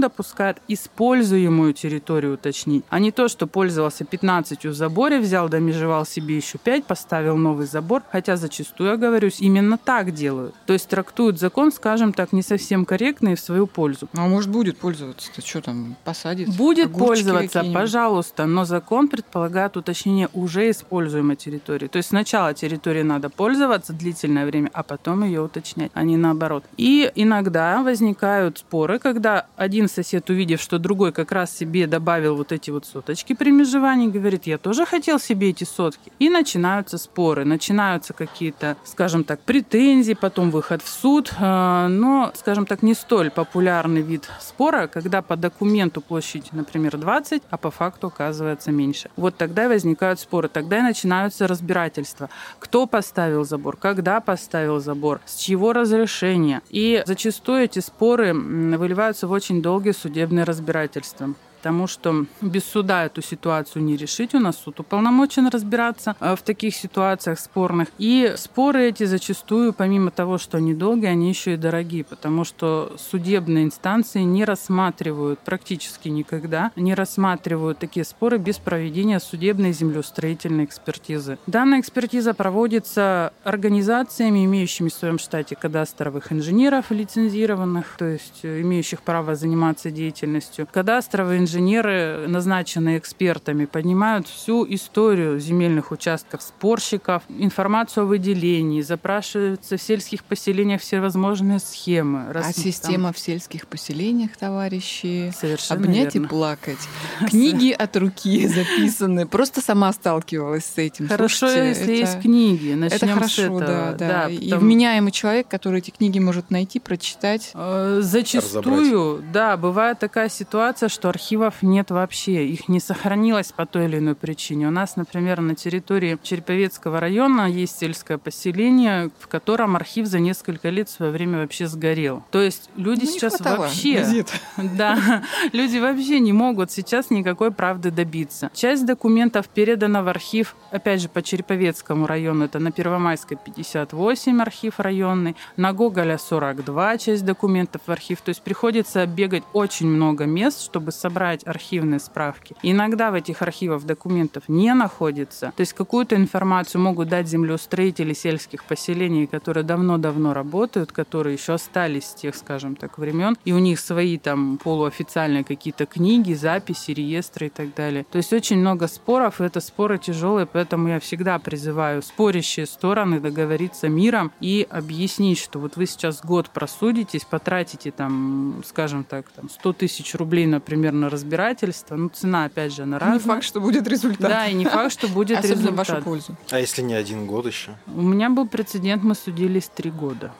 допускает используемую территорию уточнить, а не то, что пользовался 15 15 в заборе, взял, домежевал себе еще 5, поставил новый забор. Хотя зачастую, я говорю, именно так делают. То есть трактуют закон, скажем так, не совсем корректно и в свою пользу. Ну, а может, будет пользоваться? Ты что там, посадить? Будет пользоваться, пожалуйста, но закон предполагает уточнение уже используемой территории. То есть сначала территории надо пользоваться длительное время, а потом ее уточнять, а не наоборот. И иногда возникают споры, когда один сосед, увидев, что другой как раз себе добавил вот эти вот соточки при межевании, говорит, я тоже хотел себе эти сотки. И начинаются споры, начинаются какие-то, скажем так, претензии, потом выход в суд. Э, но, скажем так, не столь популярный вид спора, когда по документу площадь, например, 20, а по факту оказывается меньше. Вот тогда и возникают споры, тогда и начинаются разбирательства. Кто поставил забор, когда поставил забор, с чьего разрешения. И зачастую эти споры выливаются в очень долгие судебные разбирательства потому что без суда эту ситуацию не решить. У нас суд уполномочен разбираться э, в таких ситуациях спорных. И споры эти зачастую, помимо того, что они долгие, они еще и дорогие, потому что судебные инстанции не рассматривают практически никогда, не рассматривают такие споры без проведения судебной землеустроительной экспертизы. Данная экспертиза проводится организациями, имеющими в своем штате кадастровых инженеров лицензированных, то есть э, имеющих право заниматься деятельностью. Кадастровые инженеры инженеры, назначенные экспертами, поднимают всю историю земельных участков спорщиков, информацию о выделении, запрашиваются в сельских поселениях всевозможные схемы. А Раз, система там... в сельских поселениях, товарищи, Совершенно обнять верно. и плакать. *laughs* Книги от руки записаны. Просто сама сталкивалась с этим. Хорошо, Слушайте, если это... есть книги. Начнем это хорошо, с этого. да, да. да и вменяемый человек, который эти книги может найти, прочитать. Э, зачастую, Разобрать. да, бывает такая ситуация, что архив архивов нет вообще. Их не сохранилось по той или иной причине. У нас, например, на территории Череповецкого района есть сельское поселение, в котором архив за несколько лет в свое время вообще сгорел. То есть люди ну, сейчас вообще... *laughs* Да, люди вообще не могут сейчас никакой правды добиться. Часть документов передана в архив, опять же, по Череповецкому району. Это на Первомайской 58 архив районный, на Гоголя 42 часть документов в архив. То есть приходится бегать очень много мест, чтобы собрать собирать архивные справки. иногда в этих архивах документов не находится. То есть какую-то информацию могут дать землеустроители сельских поселений, которые давно-давно работают, которые еще остались с тех, скажем так, времен, и у них свои там полуофициальные какие-то книги, записи, реестры и так далее. То есть очень много споров, и это споры тяжелые, поэтому я всегда призываю спорящие стороны договориться миром и объяснить, что вот вы сейчас год просудитесь, потратите там, скажем так, там 100 тысяч рублей, например, на разбирательства. Ну, цена, опять же, она Не разная. факт, что будет результат. Да, и не факт, что будет Особенно в результат. вашу пользу. А если не один год еще? У меня был прецедент, мы судились три года.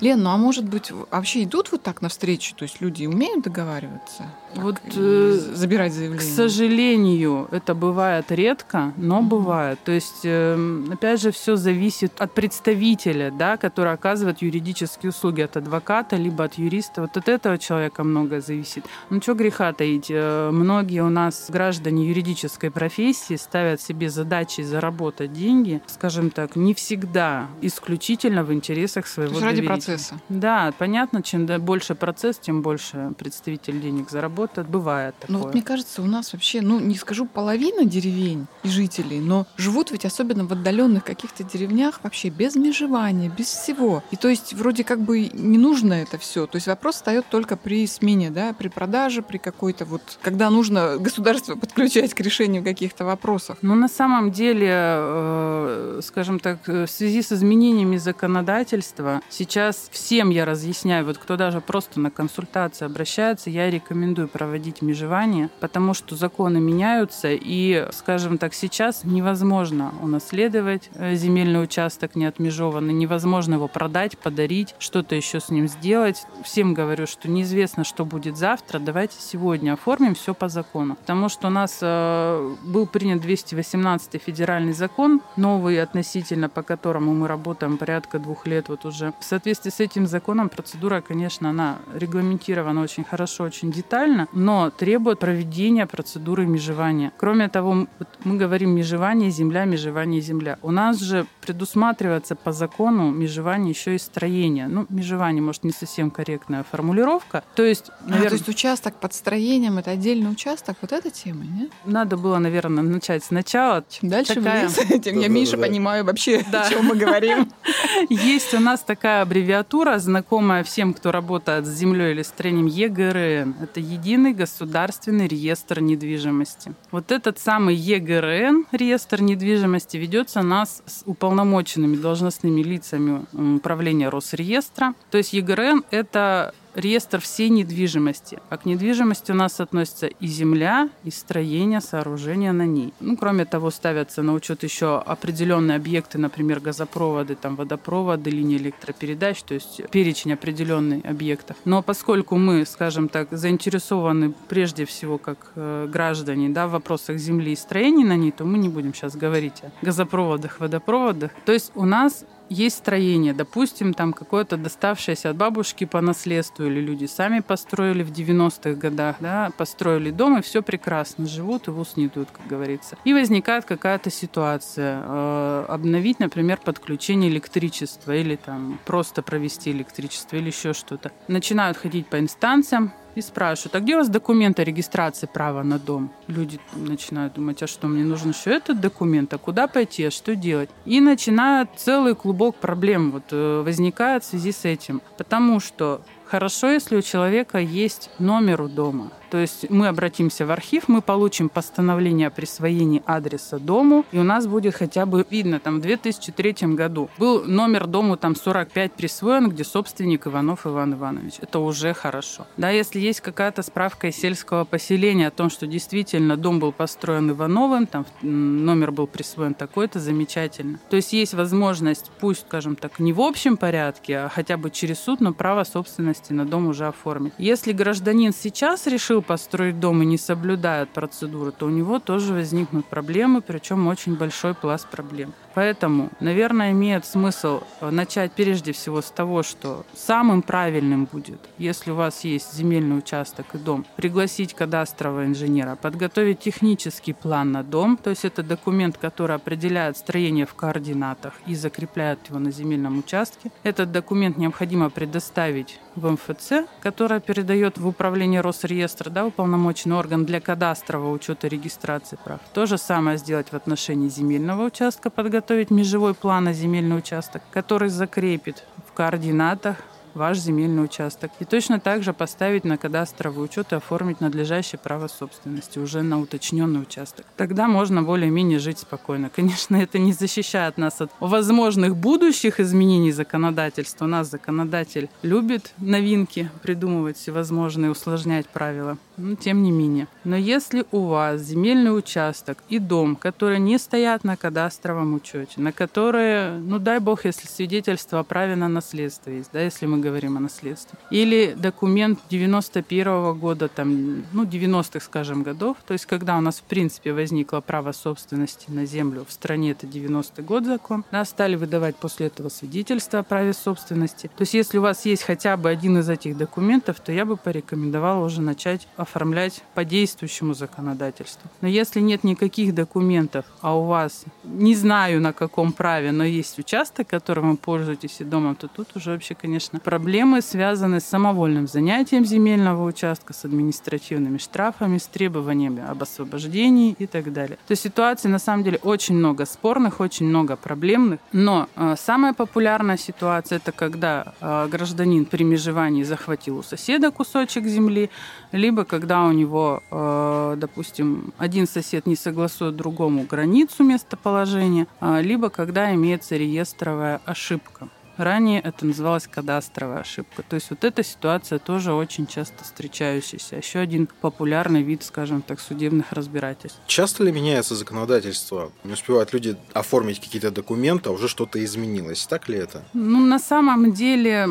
Лен, ну а может быть, вообще идут вот так навстречу? То есть люди умеют договариваться? Так, Вот, э, забирать К заявление? сожалению, это бывает редко, но бывает. То есть, эм, опять же, все зависит от представителя, да, который оказывает юридические услуги, от адвоката, либо от юриста. Вот от этого человека многое зависит. Ну, что греха таить. Э, Многие у нас граждане юридической профессии ставят себе задачи заработать деньги, скажем так, не всегда исключительно в интересах То своего есть ради процесса. Да, понятно, чем больше процесс, тем больше представитель денег заработает. Бывает такое. Ну вот мне кажется, у нас вообще, ну не скажу половина деревень и жителей, но живут ведь особенно в отдаленных каких-то деревнях вообще без межевания, без всего. И то есть вроде как бы не нужно это все. То есть вопрос встает только при смене, да, при продаже, при какой-то вот, когда нужно государство подключать к решению каких-то вопросов. Ну, на самом деле, э, скажем так, э, в связи с изменениями законодательства, сейчас всем я разъясняю, вот кто даже просто на консультации обращается, я рекомендую проводить межевание, потому что законы меняются, и, скажем так, сейчас невозможно унаследовать э, земельный участок не отмежеванный, невозможно его продать, подарить, что-то еще с ним сделать. Всем говорю, что неизвестно, что будет завтра, давайте сегодня оформим все по закону. Потому что у нас э, был принят 218 федеральный закон, новый относительно, по которому мы работаем порядка двух лет вот уже. В соответствии с этим законом процедура, конечно, она регламентирована очень хорошо, очень детально, но требует проведения процедуры межевания. Кроме того, вот мы говорим межевание земля, межевание земля. У нас же предусматривается по закону межевание еще и строение. Ну, межевание, может, не совсем корректная формулировка. То есть, А, наверное, то есть участок под строением это отдельный участок, вот эта тема, нет? надо было, наверное, начать сначала. Чем дальше Такая- в лес, тем я меньше понимаю вообще, Да. о чем мы говорим. *laughs* Есть у нас такая аббревиатура, знакомая всем, кто работает с землей или строением ЕГРН. Это Единый государственный реестр недвижимости. Вот этот самый ЕГРН, реестр недвижимости, ведется у нас с уполномоченными должностными лицами управления Росреестра. То есть ЕГРН – это реестр всей недвижимости. А к недвижимости у нас относятся и земля, и строения, сооружения на ней. Ну, кроме того, ставятся на учет еще определенные объекты, например, газопроводы, там, водопроводы, линии электропередач, то есть перечень определенный объектов. Но поскольку мы, скажем так, заинтересованы прежде всего как э, граждане да, в вопросах земли и строений на ней, то мы не будем сейчас говорить о газопроводах, водопроводах. То есть у нас есть строение, допустим, там какое-то доставшееся от бабушки по наследству, или люди сами построили в 90-х годах, да, построили дом, и все прекрасно, живут и в ус не дуют, как говорится. И возникает какая-то ситуация, э, обновить, например, подключение электричества, или там просто провести электричество, или еще что-то. Начинают ходить по инстанциям, и спрашивают, а где у вас документ о регистрации права на дом? Люди начинают думать, а что, мне нужен еще этот документ, а куда пойти, а что делать? И начинает целый клубок проблем вот, э, возникает в связи с этим. Потому что хорошо, если у человека есть номер у дома. То есть мы обратимся в архив, мы получим постановление о присвоении адреса дому, и у нас будет хотя бы видно, там в 2003 году был номер дому там 45 присвоен, где собственник Иванов Иван Иванович. Это уже хорошо. Да, если есть какая-то справка из сельского поселения о том, что действительно дом был построен Ивановым, там номер был присвоен такой-то, замечательно. То есть есть возможность, пусть, скажем так, не в общем порядке, а хотя бы через суд, но право собственности на дом уже оформить. Если гражданин сейчас решил построить дом и не соблюдает процедуры, то у него тоже возникнут проблемы, причем очень большой пласт проблем. Поэтому, наверное, имеет смысл э, начать прежде всего с того, что самым правильным будет, если у вас есть земельный участок и дом, пригласить кадастрового инженера, подготовить технический план на дом, то есть это документ, который определяет строение в координатах и закрепляет его на земельном участке. Этот документ необходимо предоставить в МФЦ, которая передает в управление Росреестра, да, уполномоченный орган для кадастрового учета регистрации прав. То же самое сделать в отношении земельного участка, подготовить межевой план на земельный участок, который закрепит в координатах ваш земельный участок. И точно так же поставить на кадастровый учет и оформить надлежащее право собственности уже на уточненный участок. Тогда можно более-менее жить спокойно. Конечно, это не защищает нас от возможных будущих изменений законодательства. У нас законодатель любит новинки, придумывать всевозможные, усложнять правила. Но тем не менее. Но если у вас земельный участок и дом, которые не стоят на кадастровом учете, на которые, ну дай бог, если свидетельство о праве на наследство есть, да, если мы говорим о наследстве, или документ 91 -го года, там, ну 90-х, скажем, годов, то есть когда у нас в принципе возникло право собственности на землю в стране, это 90-й год закон, да, стали выдавать после этого свидетельство о праве собственности. То есть если у вас есть хотя бы один из этих документов, то я бы порекомендовала уже начать оформлять по действующему законодательству. Но если нет никаких документов, а у вас, не знаю на каком праве, но есть участок, которым вы пользуетесь и домом, то тут уже вообще, конечно, проблемы связаны с самовольным занятием земельного участка, с административными штрафами, с требованиями об освобождении и так далее. То есть ситуаций на самом деле очень много спорных, очень много проблемных, но э, самая популярная ситуация это когда э, гражданин при межевании захватил у соседа кусочек земли, либо когда у него, э, допустим, один сосед не согласует другому границу местоположения, э, либо когда имеется реестровая ошибка. Ранее это называлось кадастровая ошибка. То есть вот эта ситуация тоже очень часто встречающаяся. Еще один популярный вид, скажем так, судебных разбирательств. Часто ли меняется законодательство? Не успевают люди оформить какие-то документы, а уже что-то изменилось. Так ли это? Ну, на самом деле,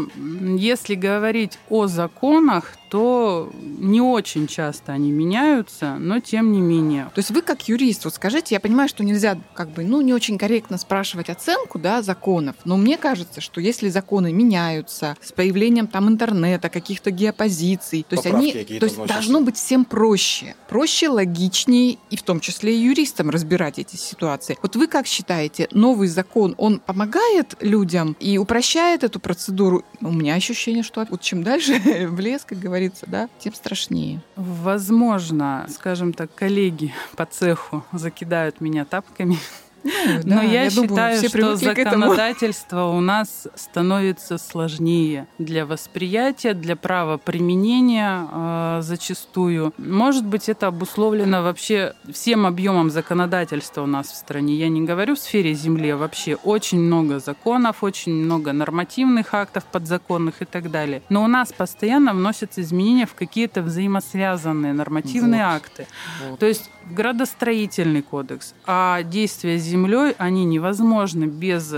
если говорить о законах, то не очень часто они меняются, но тем не менее. То есть вы как юрист, вот скажите, я понимаю, что нельзя как бы, ну, не очень корректно спрашивать оценку, да, законов, но мне кажется, что если законы меняются с появлением там интернета, каких-то геопозиций, то есть они, то есть должно быть всем проще, проще, логичнее и в том числе и юристам разбирать эти ситуации. Вот вы как считаете, новый закон, он помогает людям и упрощает эту процедуру? У меня ощущение, что вот чем дальше *laughs* в лес, как говорится, говорится, да, тем страшнее. Возможно, скажем так, коллеги по цеху закидают меня тапками ну, Но да, я, я считаю, думаю, что законодательство у нас становится сложнее для восприятия, для права применения э, зачастую. Может быть, это обусловлено вообще всем объемом законодательства у нас в стране. Я не говорю в сфере земли, а вообще очень много законов, очень много нормативных актов подзаконных и так далее. Но у нас постоянно вносятся изменения в какие-то взаимосвязанные нормативные вот. акты. Вот. То есть градостроительный кодекс, а действия с землей, они невозможны без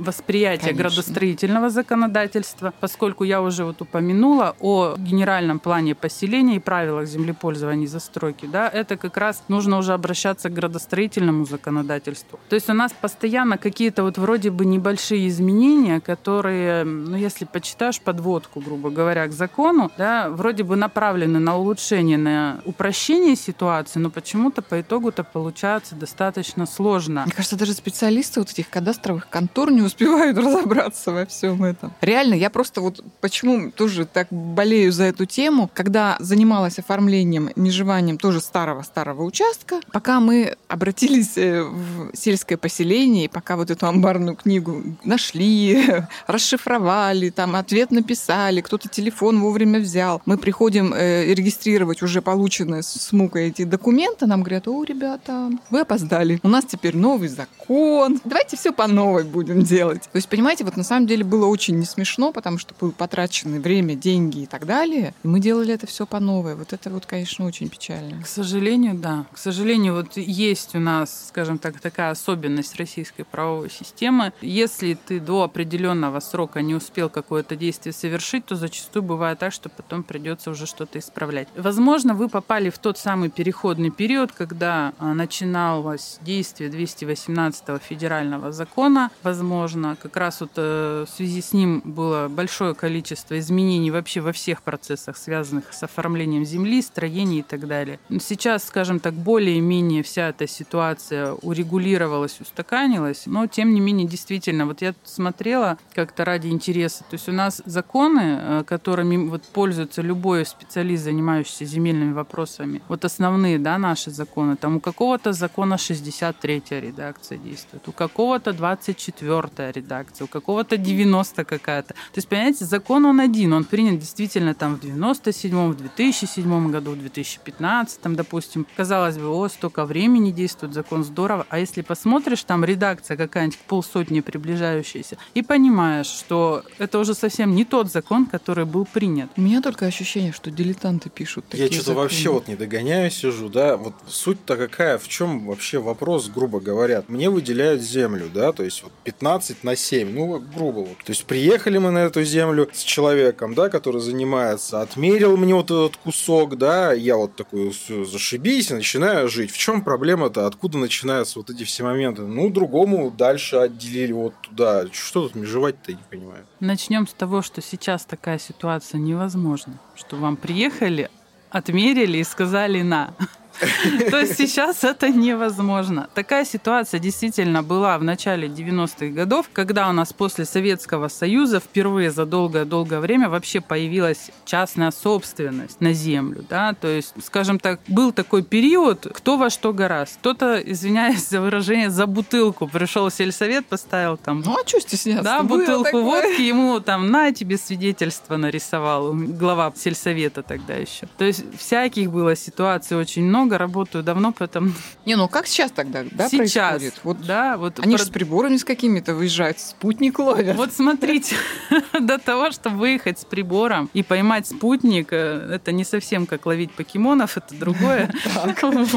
восприятия Конечно. градостроительного законодательства, поскольку я уже вот упомянула о генеральном плане поселения и правилах землепользования и застройки, да, это как раз нужно уже обращаться к градостроительному законодательству. То есть у нас постоянно какие-то вот вроде бы небольшие изменения, которые, ну, если почитаешь подводку, грубо говоря, к закону, да, вроде бы направлены на улучшение, на упрощение ситуации, но почему-то по итогу-то получается достаточно сложно. Мне кажется, даже специалисты вот этих кадастровых контор не успевают разобраться во всем этом. Реально, я просто вот почему тоже так болею за эту тему, когда занималась оформлением, межеванием тоже старого-старого участка, пока мы обратились э, в сельское поселение, пока вот эту амбарную книгу нашли, *laughs* расшифровали, там ответ написали, кто-то телефон вовремя взял, мы приходим э, регистрировать уже полученные с мукой эти документы, нам говорят, о, ребята, вы опоздали, у нас теперь новый закон, давайте все по новой будем делать делать. То есть, понимаете, вот на самом деле было очень не смешно, потому что было потрачено время, деньги и так далее. И мы делали это все по новой. Вот это вот, конечно, очень печально. К сожалению, да. К сожалению, вот есть у нас, скажем так, такая особенность российской правовой системы. Если ты до определенного срока не успел какое-то действие совершить, то зачастую бывает так, что потом придется уже что-то исправлять. Возможно, вы попали в тот самый переходный период, когда а, начиналось действие 218 федерального закона. Возможно, возможно, как раз вот э, в связи с ним было большое количество изменений вообще во всех процессах, связанных с оформлением земли, строений и так далее. Сейчас, скажем так, более-менее вся эта ситуация урегулировалась, устаканилась, но тем не менее, действительно, вот я смотрела как-то ради интереса, то есть у нас законы, э, которыми вот пользуется любой специалист, занимающийся земельными вопросами, вот основные, да, наши законы, там у какого-то закона 63 редакция действует, у какого-то 24 94-я редакция, у какого-то 90 какая-то. То есть, понимаете, закон он один, он принят действительно там в 97-м, в 2007 году, в 2015, допустим. Казалось бы, о, столько времени действует закон, здорово. А если посмотришь, там редакция какая-нибудь полсотни приближающаяся, и понимаешь, что это уже совсем не тот закон, который был принят. У меня только ощущение, что дилетанты пишут такие Я что-то вообще вот не догоняю, сижу, да. Вот суть-то какая, в чем вообще вопрос, грубо говоря. Мне выделяют землю, да, то есть вот 15 на 7, ну, грубо вот. То есть приехали мы на эту землю с человеком, да, который занимается, отмерил мне вот этот кусок, да, я вот такой, «Всё, зашибись, начинаю жить. В чем проблема-то? Откуда начинаются вот эти все моменты? Ну, другому дальше отделили вот туда. Что тут межевать-то, я не понимаю. Начнем с того, что сейчас такая ситуация невозможна, что вам приехали, отмерили и сказали на. *laughs* То есть сейчас это невозможно. Такая ситуация действительно была в начале 90-х годов, когда у нас после Советского Союза впервые за долгое-долгое время вообще появилась частная собственность на землю. Да? То есть, скажем так, был такой период, кто во что гораст. Кто-то, извиняюсь за выражение, за бутылку пришел в сельсовет, поставил там Ну а что стесняться? да, бутылку такое. водки ему там на тебе свидетельство нарисовал глава сельсовета тогда еще. То есть всяких было ситуаций очень много, работаю давно, поэтому Не, ну как сейчас тогда, да, сейчас, происходит? Вот да, вот они про- же с приборами с какими-то выезжают, спутник ловят. Вот смотрите, *laughs* до того, чтобы выехать с прибором и поймать спутник, э, это не совсем как ловить покемонов, это другое. *laughs* *laughs*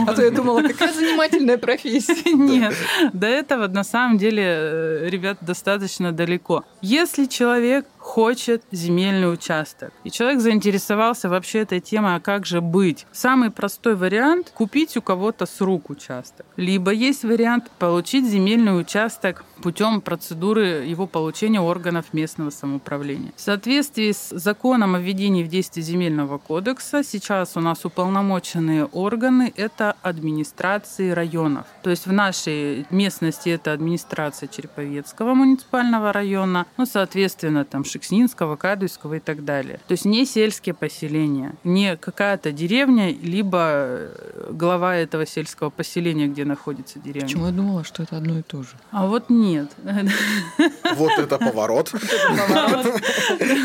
А то я думала, какая занимательная профессия. Нет, до этого на самом деле, э, ребят, достаточно далеко. Если человек хочет земельный участок, и человек заинтересовался вообще этой темой, а как же быть? Самый простой вариант – купить у кого-то с рук участок. Либо есть вариант получить земельный участок путем процедуры его получения органов местного самоуправления. В соответствии с законом о введении в действие земельного кодекса сейчас у нас уполномоченные органы – это администрации районов. То есть в нашей местности это администрация Череповецкого муниципального района, ну, соответственно, там Шекснинского, Кадуйского и так далее. То есть не сельские поселения, не какая-то деревня, либо глава этого сельского поселения, где находится деревня. Почему я думала, что это одно и то же? А вот нет. Вот это поворот.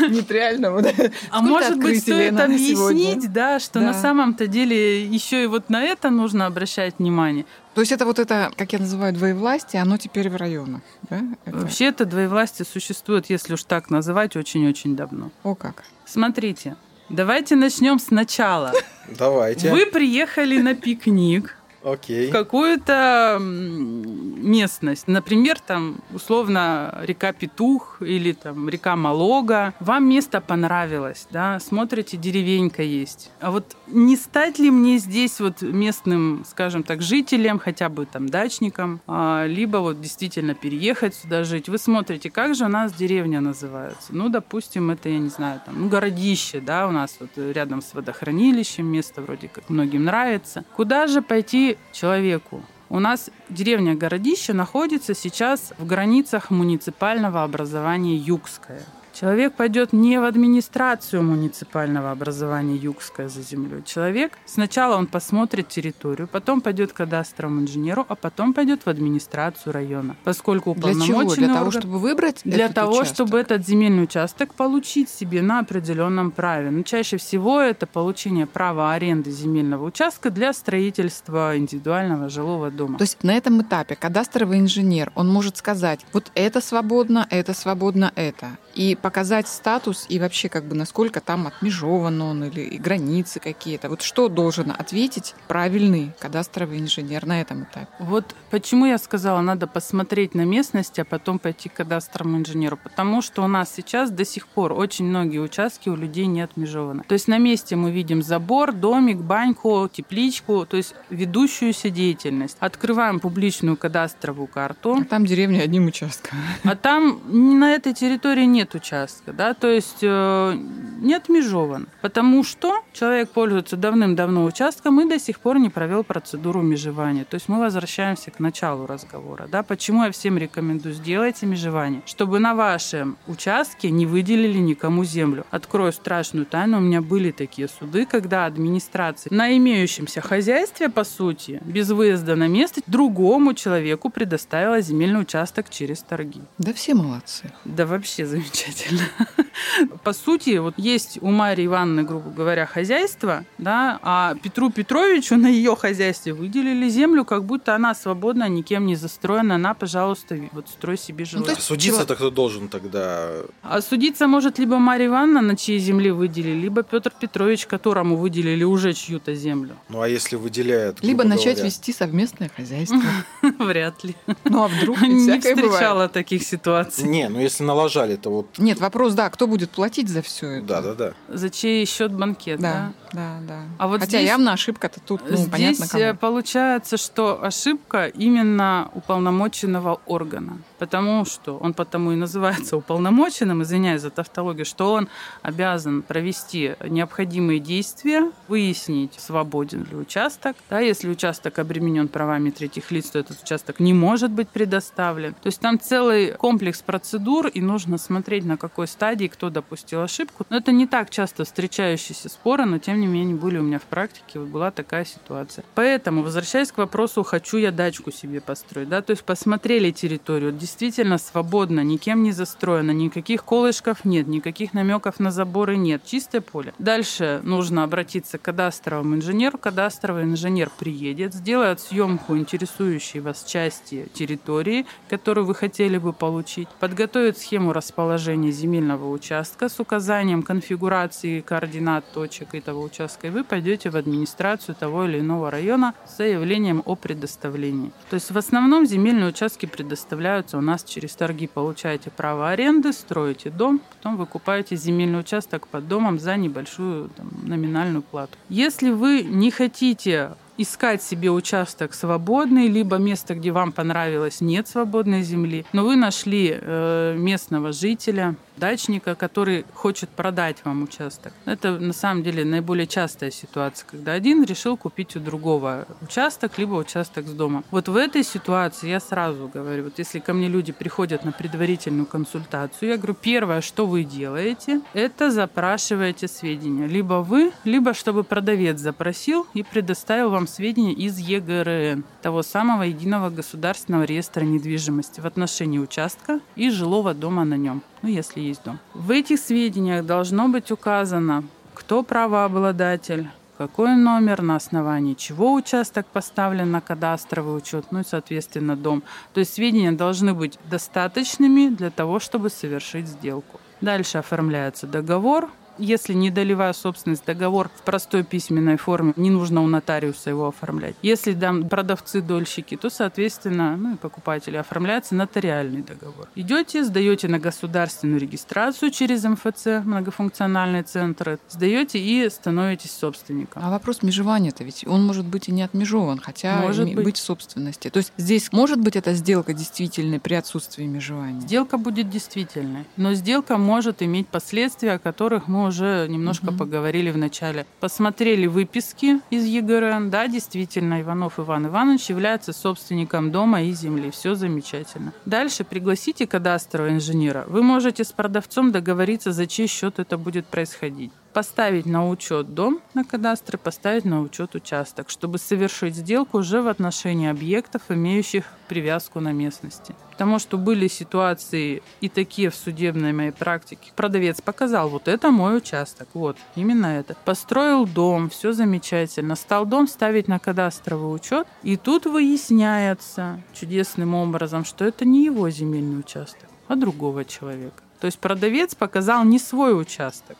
Нет, реально. вот. А может быть, стоит объяснить, да, что на самом-то деле еще и вот на это нужно обращать внимание. То есть это вот это, как я называю, двоевластие, оно теперь в районах, да? Это- Вообще это двоевластие существует, если уж так называть, очень-очень давно. О как. Смотрите, давайте начнем сначала. Давайте. Вы приехали на пикник Окей. в какую-то местность, например, там условно река Петух или там река Малога. Вам место понравилось, да, смотрите, деревенька есть. А вот не стать ли мне здесь вот местным, скажем так, жителем, хотя бы там дачником, а, либо вот действительно переехать сюда жить? Вы смотрите, как же у нас деревня называется? Ну, допустим, это, я не знаю, там, ну, городище, да, у нас вот рядом с водохранилищем, место вроде как многим нравится. Куда же пойти человеку? У нас деревня Городище находится сейчас в границах муниципального образования Югское. Человек пойдет не в администрацию муниципального образования Югское за землей. Человек сначала он посмотрит территорию, потом пойдет к кадастровому инженеру, а потом пойдет в администрацию района. Поскольку Для чего? уполномоченный Для того, чтобы выбрать для этот того, участок? чтобы этот земельный участок получить себе на определенном праве. Но чаще всего это получение права аренды земельного участка для строительства индивидуального жилого дома. То есть на этом этапе кадастровый инженер, он может сказать, вот это свободно, это свободно, это. И показать статус и вообще как бы насколько там отмежован он или и границы какие-то. Вот что должен ответить правильный кадастровый инженер на этом этапе? Вот почему я сказала, надо посмотреть на местность, а потом пойти к кадастровому инженеру. Потому что у нас сейчас до сих пор очень многие участки у людей не отмежованы. То есть на месте мы видим забор, домик, баньку, тепличку, то есть ведущуюся деятельность. Открываем публичную кадастровую карту. А там деревня одним участком. А там на этой территории нет участка, да, то есть э, не отмежован, потому что человек пользуется давным-давно участком и до сих пор не провел процедуру межевания. То есть мы возвращаемся к началу разговора. Да? Почему я всем рекомендую сделайте межевание? Чтобы на вашем участке не выделили никому землю. Открою страшную тайну, у меня были такие суды, когда администрация на имеющемся хозяйстве, по сути, без выезда на место, другому человеку предоставила земельный участок через торги. Да все молодцы. Да вообще замечательно. *laughs* По сути, вот есть у Марии Ивановны, грубо говоря, хозяйство, да, а Петру Петровичу на ее хозяйстве выделили землю, как будто она свободна, никем не застроена, она, пожалуйста, вот строй себе жилое. то есть Судиться-то кто должен тогда? А судиться может либо Марья Ивановна, на чьей земле выделили, либо Петр Петрович, которому выделили уже чью-то землю. Ну, а если выделяют? Либо начать говоря? вести совместное хозяйство. *laughs* Вряд ли. Ну а вдруг Не всякое бывает. встречала таких ситуаций. Не, ну если налажали, то вот... Нет, вопрос, да, кто будет платить за все это? Да-да-да. За чей счет банкет, да? Да, да, да. А вот Хотя здесь- явно ошибка-то тут, ну, Здесь понятно э, кому. получается, что ошибка именно уполномоченного органа. Потому что он потому и называется уполномоченным, извиняюсь за тавтологию, что он обязан провести необходимые действия, выяснить, свободен ли участок. Да, если участок обременен правами третьих лиц, то этот участок не может быть предоставлен. То есть там целый комплекс процедур, и нужно смотреть, на какой стадии кто допустил ошибку. Но это не так часто встречающиеся споры, но тем не менее были у меня в практике, вот была такая ситуация. Поэтому, возвращаясь к вопросу, хочу я дачку себе построить, да, то есть посмотрели территорию, действительно свободно, никем не застроено, никаких колышков нет, никаких намеков на заборы нет, чистое поле. Дальше нужно обратиться к кадастровому инженеру, кадастровый инженер приедет, сделает съемку интересующей вас части территории, которую вы хотели бы получить, подготовит схему расположения земельного участка с указанием конфигурации координат точек этого участка, и вы пойдете в администрацию того или иного района с заявлением о предоставлении. То есть в основном земельные участки предоставляются у нас через торги. Получаете право аренды, строите дом, потом выкупаете земельный участок под домом за небольшую там, номинальную плату. Если вы не хотите искать себе участок свободный, либо место, где вам понравилось, нет свободной земли, но вы нашли э, местного жителя, дачника, который хочет продать вам участок. Это на самом деле наиболее частая ситуация, когда один решил купить у другого участок, либо участок с домом. Вот в этой ситуации я сразу говорю, вот если ко мне люди приходят на предварительную консультацию, я говорю, первое, что вы делаете, это запрашиваете сведения. Либо вы, либо чтобы продавец запросил и предоставил вам сведения из ЕГРН, того самого единого государственного реестра недвижимости в отношении участка и жилого дома на нем, ну если есть дом. В этих сведениях должно быть указано, кто правообладатель, какой номер, на основании чего участок поставлен на кадастровый учет, ну и, соответственно, дом. То есть сведения должны быть достаточными для того, чтобы совершить сделку. Дальше оформляется договор. Если не долевая собственность, договор в простой письменной форме, не нужно у нотариуса его оформлять. Если там продавцы-дольщики, то, соответственно, ну и покупатели, оформляется нотариальный договор. Идете, сдаете на государственную регистрацию через МФЦ, многофункциональные центры, сдаете и становитесь собственником. А вопрос межевания-то ведь он может быть и не отмежован, хотя Может быть. быть собственности. То есть здесь может быть эта сделка действительной при отсутствии межевания? Сделка будет действительной, но сделка может иметь последствия, о которых мы уже немножко Мгм. поговорили в начале. Посмотрели выписки из ЕГРН, да, действительно, Иванов Иван Иванович является собственником дома и земли, все замечательно. Дальше пригласите кадастрового инженера. Вы можете с продавцом договориться, за чей счет это будет происходить. Поставить на учет дом на кадастре, поставить на учет участок, чтобы совершить сделку уже в отношении объектов, имеющих привязку на местности. Потому что были ситуации и такие в судебной моей практике. Продавец показал, вот это мой участок, вот, именно это. Построил дом, все замечательно. Стал дом ставить на кадастровый учет, и тут выясняется чудесным образом, что это не его земельный участок, а другого человека. То есть продавец показал не свой участок,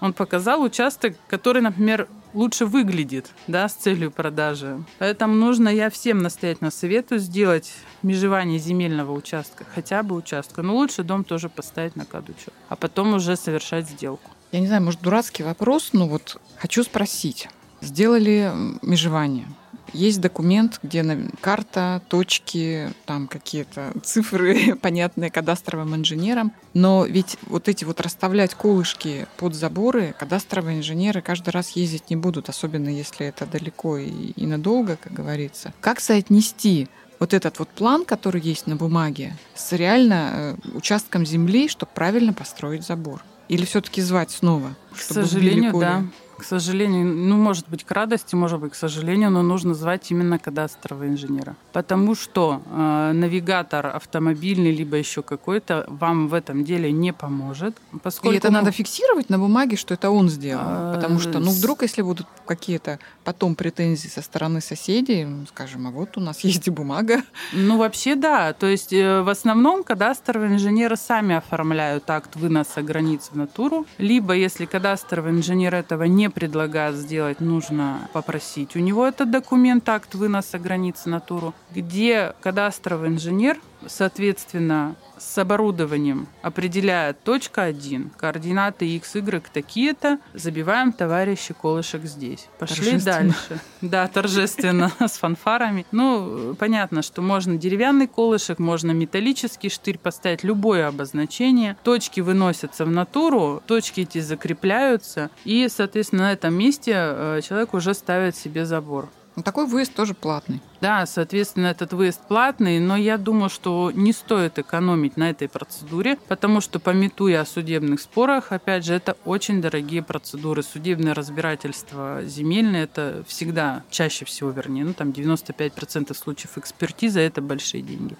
он показал участок, который, например, лучше выглядит, да, с целью продажи. Поэтому нужно, я всем настоятельно советую сделать межевание земельного участка, хотя бы участка. Но лучше дом тоже поставить на кадучет, а потом уже совершать сделку. Я не знаю, может, дурацкий вопрос, но вот хочу спросить. Сделали межевание. Есть документ, где карта, точки, там какие-то цифры, *laughs* понятные кадастровым инженерам. Но ведь вот эти вот расставлять колышки под заборы кадастровые инженеры каждый раз ездить не будут, особенно если это далеко и, и надолго, как говорится. Как соотнести вот этот вот план, который есть на бумаге, с реально э, участком земли, чтобы правильно построить забор? Или все-таки звать снова? К сожалению, да. К сожалению, ну, может быть, к радости, может быть, к сожалению, но нужно звать именно кадастрового инженера. Потому что э, навигатор автомобильный, либо еще какой-то, вам в этом деле не поможет. Поскольку... И это надо фиксировать на бумаге, что это он сделал. А... Потому что, ну, вдруг, если будут какие-то потом претензии со стороны соседей, скажем, а вот у нас есть и бумага. Ну, вообще, да. То есть, э, в основном кадастровые инженеры сами оформляют акт выноса границ в натуру. Либо, если кадастровый инженер этого не предлагает сделать, нужно попросить. У него этот документ, акт выноса границы натуру, где кадастровый инженер, соответственно, с оборудованием определяет точка 1, координаты x, y такие-то, забиваем товарищи колышек здесь. Пошли дальше. Да, торжественно, *laughs* с фанфарами. Ну, понятно, что можно деревянный колышек, можно металлический штырь поставить, любое обозначение. Точки выносятся в натуру, точки эти закрепляются, и, соответственно, на этом месте э, человек уже ставит себе забор. Но такой выезд тоже платный. Да, соответственно, этот выезд платный, но я думаю, что не стоит экономить на этой процедуре, потому что, пометуя о судебных спорах, опять же, это очень дорогие процедуры. Судебное разбирательство земельное – это всегда, чаще всего, вернее, ну там 95% случаев экспертизы – это большие деньги.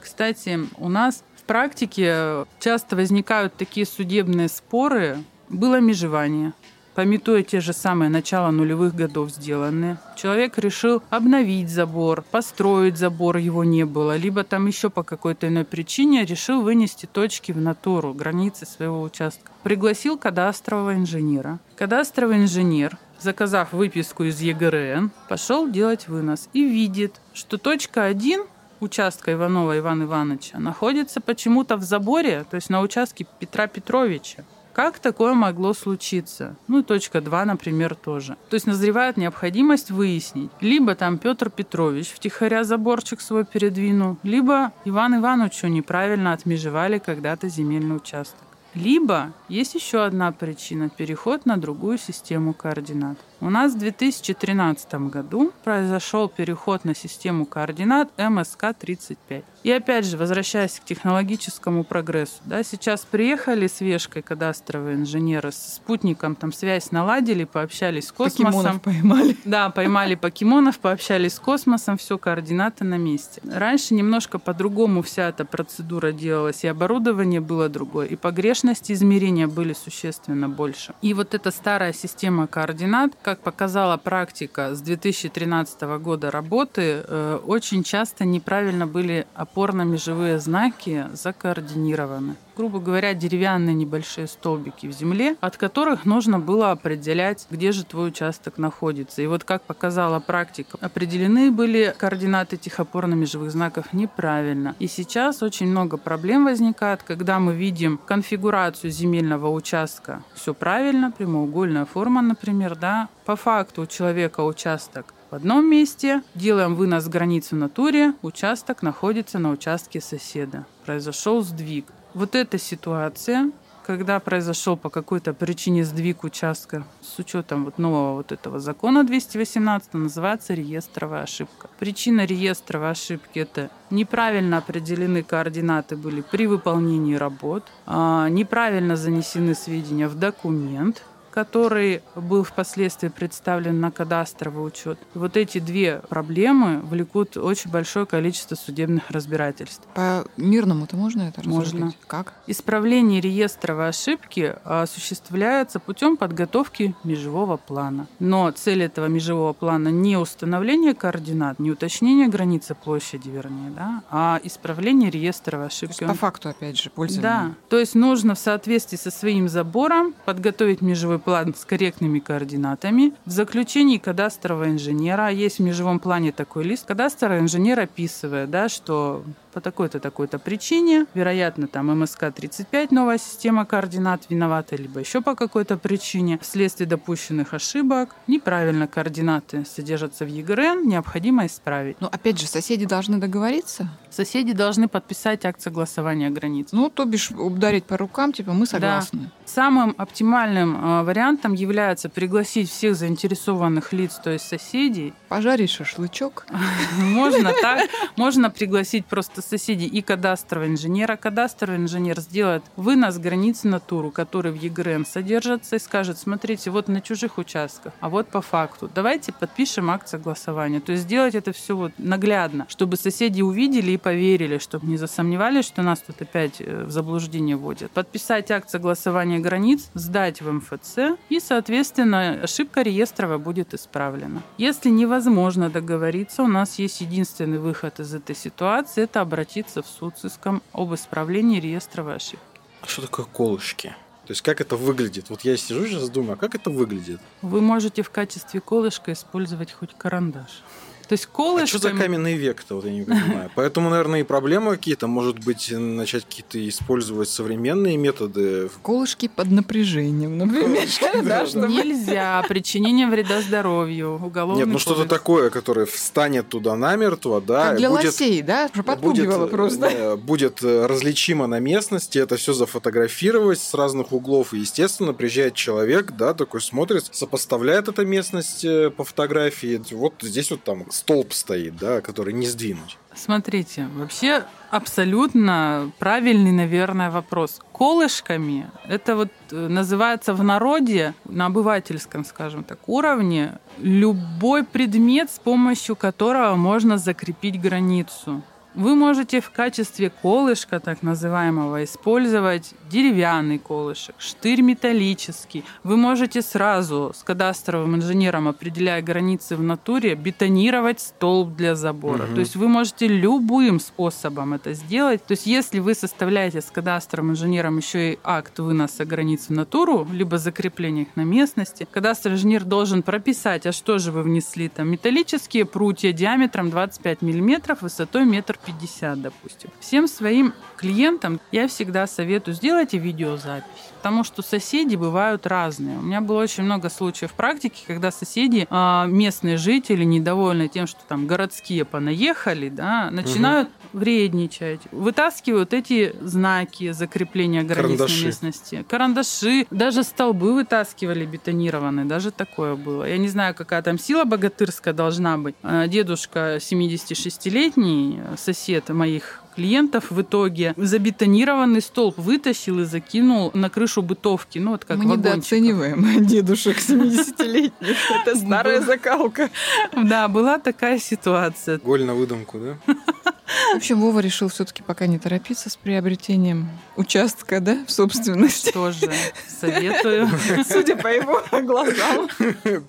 Кстати, у нас в практике часто возникают такие судебные споры, было межевание пометуя те же самые начала нулевых годов сделанные. Человек решил обновить забор, построить забор, его не было, либо там еще по какой-то иной причине решил вынести точки в натуру, границы своего участка. Пригласил кадастрового инженера. Кадастровый инженер заказав выписку из ЕГРН, пошел делать вынос и видит, что точка 1 участка Иванова Ивана Ивановича находится почему-то в заборе, то есть на участке Петра Петровича. Как такое могло случиться? Ну, точка 2, например, тоже. То есть назревает необходимость выяснить, либо там Петр Петрович втихаря заборчик свой передвинул, либо Иван Ивановичу неправильно отмежевали когда-то земельный участок. Либо есть еще одна причина – переход на другую систему координат. У нас в 2013 году произошел переход на систему координат МСК-35. И опять же, возвращаясь к технологическому прогрессу, да, сейчас приехали с вешкой кадастровые инженеры, с спутником там связь наладили, пообщались с космосом. Покемонов поймали. *laughs* Да, поймали покемонов, пообщались с космосом, все, координаты на месте. Раньше немножко по-другому вся эта процедура делалась, и оборудование было другое, и погрешности измерения были существенно больше. И вот эта старая система координат, как показала практика с 2013 года работы, э, очень часто неправильно были опорно-межевые знаки закоординированы грубо говоря, деревянные небольшие столбики в земле, от которых нужно было определять, где же твой участок находится. И вот как показала практика, определены были координаты этих опорно-межевых знаков неправильно. И сейчас очень много проблем возникает, когда мы видим конфигурацию земельного участка. Все правильно, прямоугольная форма, например, да. По факту у человека участок в одном месте, делаем вынос границ в натуре, участок находится на участке соседа. Произошел сдвиг. Вот эта ситуация, когда произошел по какой-то причине сдвиг участка с учетом вот нового вот этого закона 218, называется реестровая ошибка. Причина реестровой ошибки – это неправильно определены координаты были при выполнении работ, а, неправильно занесены сведения в документ – который был впоследствии представлен на кадастровый учет. Вот эти две проблемы влекут очень большое количество судебных разбирательств. По мирному-то можно это Можно. Как? Исправление реестровой ошибки осуществляется путем подготовки межевого плана. Но цель этого межевого плана не установление координат, не уточнение границы площади, вернее, да, а исправление реестровой ошибки. по факту, опять же, пользования. Да. То есть нужно в соответствии со своим забором подготовить межевой план с корректными координатами. В заключении кадастрового инженера, есть в межевом плане такой лист, кадастровый инженер описывает, да, что по такой-то, такой-то причине, вероятно, там МСК-35, новая система координат виновата, либо еще по какой-то причине, вследствие допущенных ошибок, неправильно координаты содержатся в ЕГРН, необходимо исправить. Но опять же, соседи должны договориться. Соседи должны подписать акт согласования границ. Ну, то бишь ударить по рукам, типа мы согласны. Да. Самым оптимальным э, вариантом является пригласить всех заинтересованных лиц, то есть соседей. Пожарить шашлычок. *laughs* Можно так. Можно пригласить просто соседей и кадастрового инженера. Кадастровый инженер сделает вынос границ натуру, который в ЕГРН содержится, и скажет, смотрите, вот на чужих участках, а вот по факту. Давайте подпишем акт согласования. То есть сделать это все вот наглядно, чтобы соседи увидели и поверили, чтобы не засомневались, что нас тут опять э, в заблуждение вводят. Подписать акт согласования границ, сдать в МФЦ, и, соответственно, ошибка реестровая будет исправлена. Если невозможно договориться, у нас есть единственный выход из этой ситуации – это обратиться в суд с иском об исправлении реестровой ошибки. А что такое колышки? То есть как это выглядит? Вот я сижу сейчас думаю, а как это выглядит? Вы можете в качестве колышка использовать хоть карандаш. То есть колышками... А что за каменный век-то, вот я не понимаю. Поэтому, наверное, и проблемы какие-то, может быть, начать какие-то использовать современные методы. Колышки под напряжением, например. Нельзя. Причинение вреда здоровью. Уголовный Нет, ну что-то такое, которое встанет туда намертво, да. Как для лосей, да? Подпугивало просто. Будет э, различимо на местности, это все зафотографировать с разных углов. И, естественно, приезжает человек, да, такой смотрит, сопоставляет эту местность э, по фотографии. Вот здесь вот там столб стоит, да, который не сдвинуть. Смотрите, вообще абсолютно правильный, наверное, вопрос. Колышками это вот э, называется в народе, на обывательском, скажем так, уровне, любой предмет, с помощью которого можно закрепить границу. Вы можете в качестве колышка, так называемого, использовать деревянный колышек, штырь металлический. Вы можете сразу с кадастровым инженером, определяя границы в натуре, бетонировать столб для забора. Угу. То есть вы можете любым способом это сделать. То есть если вы составляете с кадастровым инженером еще и акт выноса границ в натуру, либо закрепление их на местности, кадастровый инженер должен прописать, а что же вы внесли там, металлические прутья диаметром 25 миллиметров, высотой метр 50, допустим. Всем своим клиентам я всегда советую сделайте видеозапись, потому что соседи бывают разные. У меня было очень много случаев в практике, когда соседи, а, местные жители, недовольны тем, что там городские понаехали, да, начинают угу. вредничать, вытаскивают эти знаки закрепления границ Карандаши. на местности, карандаши, даже столбы вытаскивали бетонированные, даже такое было. Я не знаю, какая там сила богатырская должна быть. А, дедушка 76-летний, сосед сосед моих клиентов в итоге забетонированный столб вытащил и закинул на крышу бытовки. Ну, вот как Мы недооцениваем *laughs* дедушек 70-летних. *laughs* Это старая закалка. Да, была такая ситуация. Голь на выдумку, да? *laughs* В общем, Вова решил все-таки пока не торопиться с приобретением участка, да, в собственности. Тоже советую. Судя по его глазам.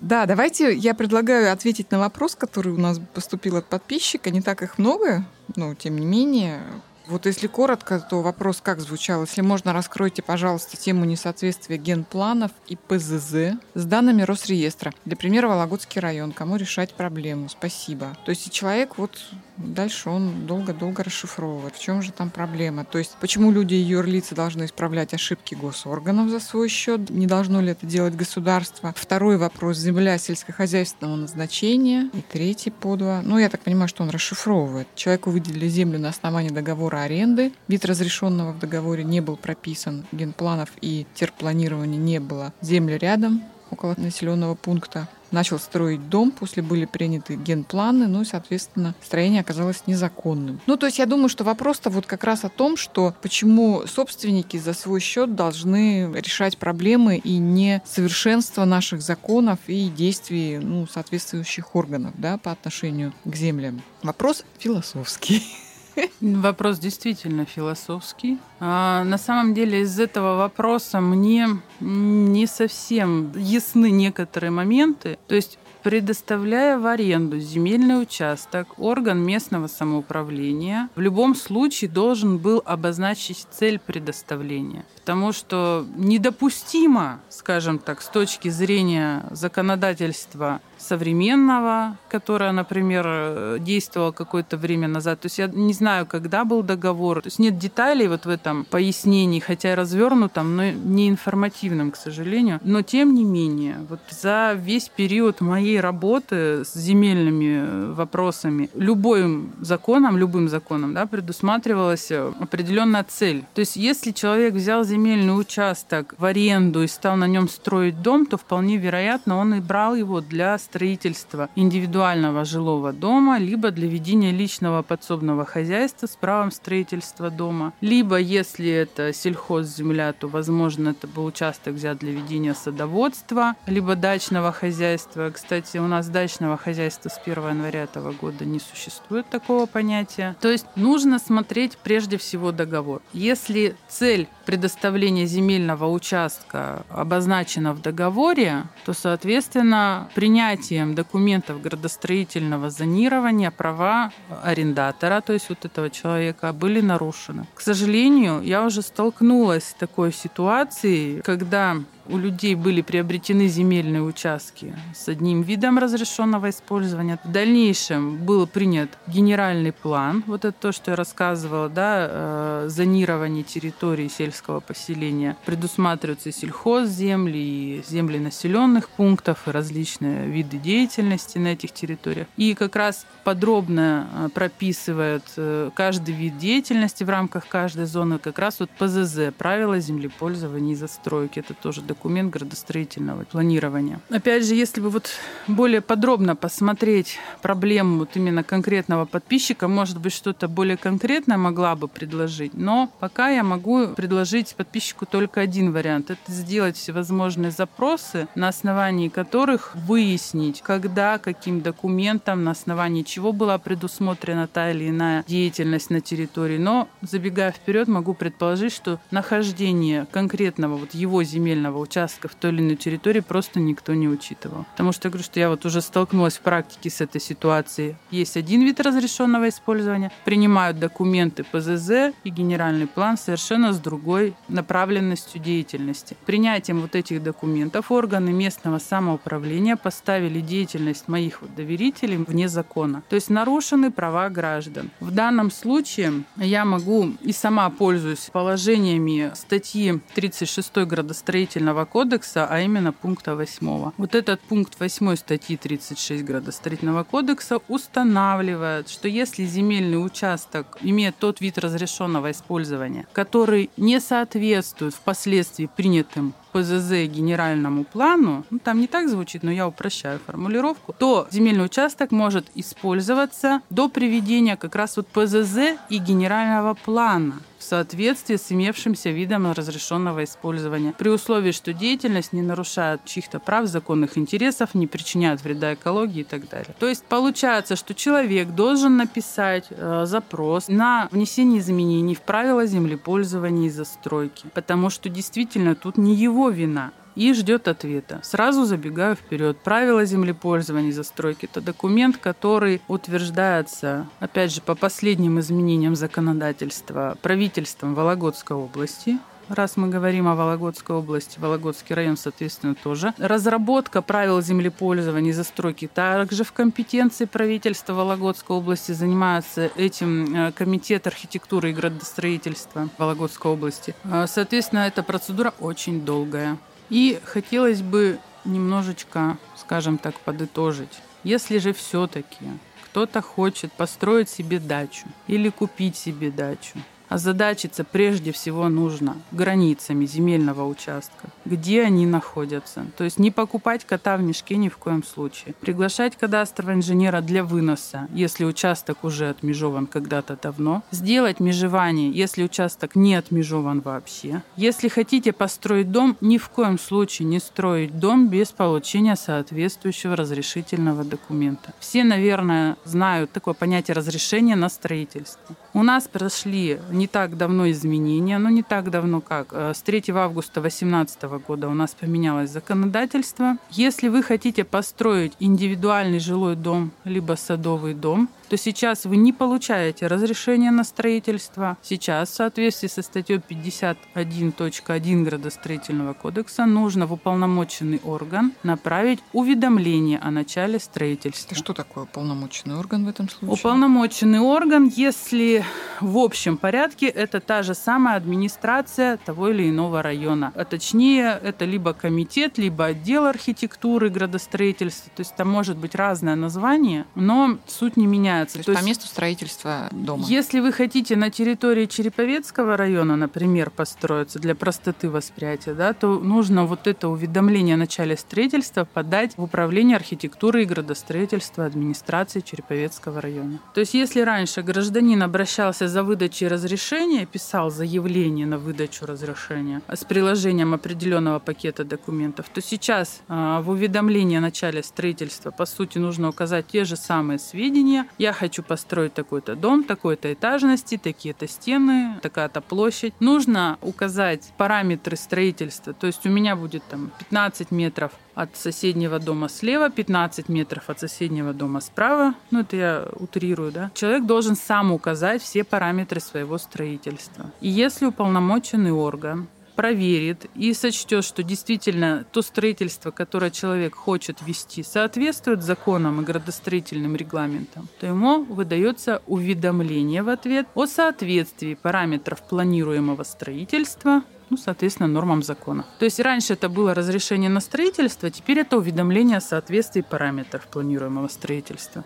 Да, давайте я предлагаю ответить на вопрос, который у нас поступил от подписчика. Не так их много, но тем не менее вот если коротко, то вопрос как звучал? Если можно, раскройте, пожалуйста, тему несоответствия генпланов и ПЗЗ с данными Росреестра. Для примера, Вологодский район. Кому решать проблему? Спасибо. То есть человек вот дальше он долго-долго расшифровывает, в чем же там проблема. То есть почему люди и юрлицы должны исправлять ошибки госорганов за свой счет? Не должно ли это делать государство? Второй вопрос – земля сельскохозяйственного назначения. И третий подва. Ну, я так понимаю, что он расшифровывает. Человеку выделили землю на основании договора аренды. Вид разрешенного в договоре не был прописан, генпланов и терпланирования не было. Земля рядом, около населенного пункта. Начал строить дом, после были приняты генпланы, ну и, соответственно, строение оказалось незаконным. Ну, то есть я думаю, что вопрос-то вот как раз о том, что почему собственники за свой счет должны решать проблемы и несовершенство наших законов и действий ну, соответствующих органов да, по отношению к землям. Вопрос философский. *laughs* *laughs* Вопрос действительно философский. А, на самом деле из этого вопроса мне не совсем ясны некоторые моменты. То есть предоставляя в аренду земельный участок, орган местного самоуправления в любом случае должен был обозначить цель предоставления. Потому что недопустимо, скажем так, с точки зрения законодательства современного, которое, например, действовало какое-то время назад. То есть я не знаю, когда был договор. То есть нет деталей вот в этом пояснении, хотя и развернутом, но не информативном, к сожалению. Но тем не менее, вот за весь период моей работы с земельными вопросами любым законом, любым законом, да, предусматривалась определенная цель. То есть если человек взял земельный участок в аренду и стал на нем строить дом, то вполне вероятно он и брал его для строительства индивидуального жилого дома, либо для ведения личного подсобного хозяйства с правом строительства дома, либо, если это сельхозземля, то, возможно, это был участок взят для ведения садоводства, либо дачного хозяйства. Кстати, у нас дачного хозяйства с 1 января этого года не существует такого понятия. То есть нужно смотреть прежде всего договор. Если цель предоставления земельного участка обозначена в договоре, то, соответственно, принять принятием документов градостроительного зонирования права арендатора, то есть вот этого человека, были нарушены. К сожалению, я уже столкнулась с такой ситуацией, когда у людей были приобретены земельные участки с одним видом разрешенного использования. В дальнейшем был принят генеральный план, вот это то, что я рассказывала, да, э, зонирование территории сельского поселения. Предусматриваются сельхозземли, и земли населенных пунктов, и различные виды деятельности на этих территориях. И как раз подробно э, прописывает э, каждый вид деятельности в рамках каждой зоны, как раз вот ПЗЗ, правила землепользования и застройки. Это тоже документ документ градостроительного планирования. Опять же, если бы вот более подробно посмотреть проблему вот именно конкретного подписчика, может быть, что-то более конкретное могла бы предложить, но пока я могу предложить подписчику только один вариант. Это сделать всевозможные запросы, на основании которых выяснить, когда, каким документом, на основании чего была предусмотрена та или иная деятельность на территории. Но, забегая вперед, могу предположить, что нахождение конкретного вот его земельного участков той или иной территории просто никто не учитывал. Потому что я говорю, что я вот уже столкнулась в практике с этой ситуацией. Есть один вид разрешенного использования, принимают документы ПЗЗ и генеральный план совершенно с другой направленностью деятельности. Принятием вот этих документов органы местного самоуправления поставили деятельность моих вот доверителей вне закона. То есть нарушены права граждан. В данном случае я могу и сама пользуюсь положениями статьи 36 градостроительного Градостроительного кодекса, а именно пункта 8. Вот этот пункт 8 статьи 36 Градостроительного кодекса устанавливает, что если земельный участок имеет тот вид разрешенного использования, который не соответствует впоследствии принятым ПЗЗ генеральному плану, ну, там не так звучит, но я упрощаю формулировку, то земельный участок может использоваться до приведения как раз вот ПЗЗ и генерального плана в соответствии с имевшимся видом разрешенного использования, при условии, что деятельность не нарушает чьих-то прав, законных интересов, не причиняет вреда экологии и так далее. То есть получается, что человек должен написать э, запрос на внесение изменений в правила землепользования и застройки, потому что действительно тут не его вина и ждет ответа. Сразу забегаю вперед. Правила землепользования и застройки – это документ, который утверждается, опять же, по последним изменениям законодательства правительством Вологодской области раз мы говорим о Вологодской области, Вологодский район, соответственно, тоже. Разработка правил землепользования и застройки также в компетенции правительства Вологодской области занимается этим э, комитет архитектуры и градостроительства Вологодской области. Э, соответственно, эта процедура очень долгая. И хотелось бы немножечко, скажем так, подытожить. Если же все-таки кто-то хочет построить себе дачу или купить себе дачу, Озадачиться прежде всего нужно границами земельного участка, где они находятся. То есть не покупать кота в мешке ни в коем случае. Приглашать кадастрового инженера для выноса, если участок уже отмежован когда-то давно. Сделать межевание, если участок не отмежован вообще. Если хотите построить дом, ни в коем случае не строить дом без получения соответствующего разрешительного документа. Все, наверное, знают такое понятие разрешения на строительство. У нас прошли не так давно изменения, но не так давно как. Э, с 3 августа 2018 года у нас поменялось законодательство. Если вы хотите построить индивидуальный жилой дом, либо садовый дом, то сейчас вы не получаете разрешение на строительство. Сейчас, в соответствии со статьей 51.1 градостроительного кодекса, нужно в уполномоченный орган направить уведомление о начале строительства. Это что такое уполномоченный орган в этом случае? Уполномоченный орган, если в общем порядке, это та же самая администрация того или иного района. А точнее, это либо комитет, либо отдел архитектуры, градостроительства. То есть там может быть разное название, но суть не меняется меняется. То есть, То есть по месту строительства дома. Если вы хотите на территории Череповецкого района, например, построиться для простоты восприятия, да, то нужно вот это уведомление о начале строительства подать в Управление архитектуры и градостроительства администрации Череповецкого района. То есть если раньше гражданин обращался за выдачей разрешения, писал заявление на выдачу разрешения с приложением определенного пакета документов, то сейчас э, в уведомлении о начале строительства, по сути, нужно указать те же самые сведения. Я я хочу построить такой-то дом, такой-то этажности, такие-то стены, такая-то площадь. Нужно указать параметры строительства. То есть у меня будет там 15 метров от соседнего дома слева, 15 метров от соседнего дома справа. Ну, это я утрирую, да. Человек должен сам указать все параметры своего строительства. И если уполномоченный орган проверит и сочтет, что действительно то строительство, которое человек хочет вести, соответствует законам и градостроительным регламентам, то ему выдается уведомление в ответ о соответствии параметров планируемого строительства ну, соответственно, нормам закона. То есть раньше это было разрешение на строительство, теперь это уведомление о соответствии параметров планируемого строительства.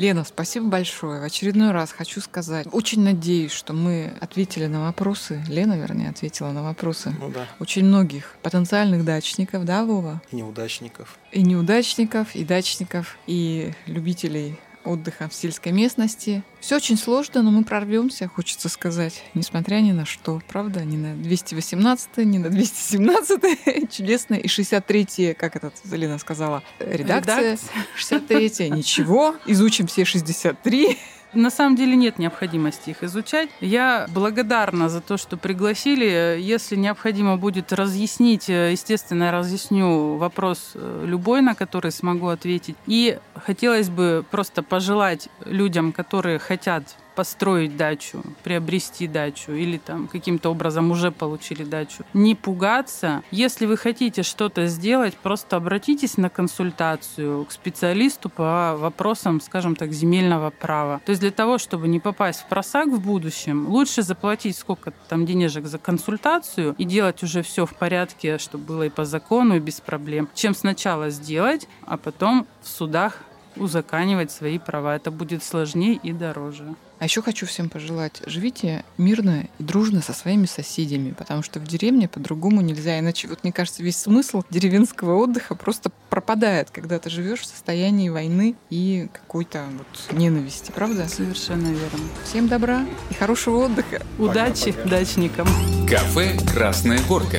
Лена, спасибо большое. В очередной раз хочу сказать, очень надеюсь, что мы ответили на вопросы. Лена, вернее, ответила на вопросы. Ну да. Очень многих потенциальных дачников, да, Вова? И неудачников. И неудачников, и дачников, и любителей отдыха в сельской местности. Все очень сложно, но мы прорвемся, хочется сказать, несмотря ни на что. Правда, ни на 218, ни на 217 *laughs* чудесная и 63 как это Залина сказала, редакция. редакция. 63 ничего, изучим все 63. На самом деле нет необходимости их изучать. Я благодарна за то, что пригласили. Если необходимо будет разъяснить, естественно, я разъясню вопрос э, любой, на который смогу ответить. И хотелось бы просто пожелать людям, которые хотят построить дачу, приобрести дачу или там каким-то образом уже получили дачу. Не пугаться. Если вы хотите что-то сделать, просто обратитесь на консультацию к специалисту по вопросам, скажем так, земельного права. То есть для того, чтобы не попасть в просак в будущем, лучше заплатить сколько там денежек за консультацию и делать уже все в порядке, чтобы было и по закону, и без проблем, чем сначала сделать, а потом в судах узаканивать свои права. Это будет сложнее и дороже. А еще хочу всем пожелать, живите мирно и дружно со своими соседями, потому что в деревне по-другому нельзя. Иначе, вот мне кажется, весь смысл деревенского отдыха просто пропадает, когда ты живешь в состоянии войны и какой-то вот ненависти, правда? Совершенно верно. Всем добра и хорошего отдыха. Удачи Пока-пока. дачникам. Кафе «Красная горка».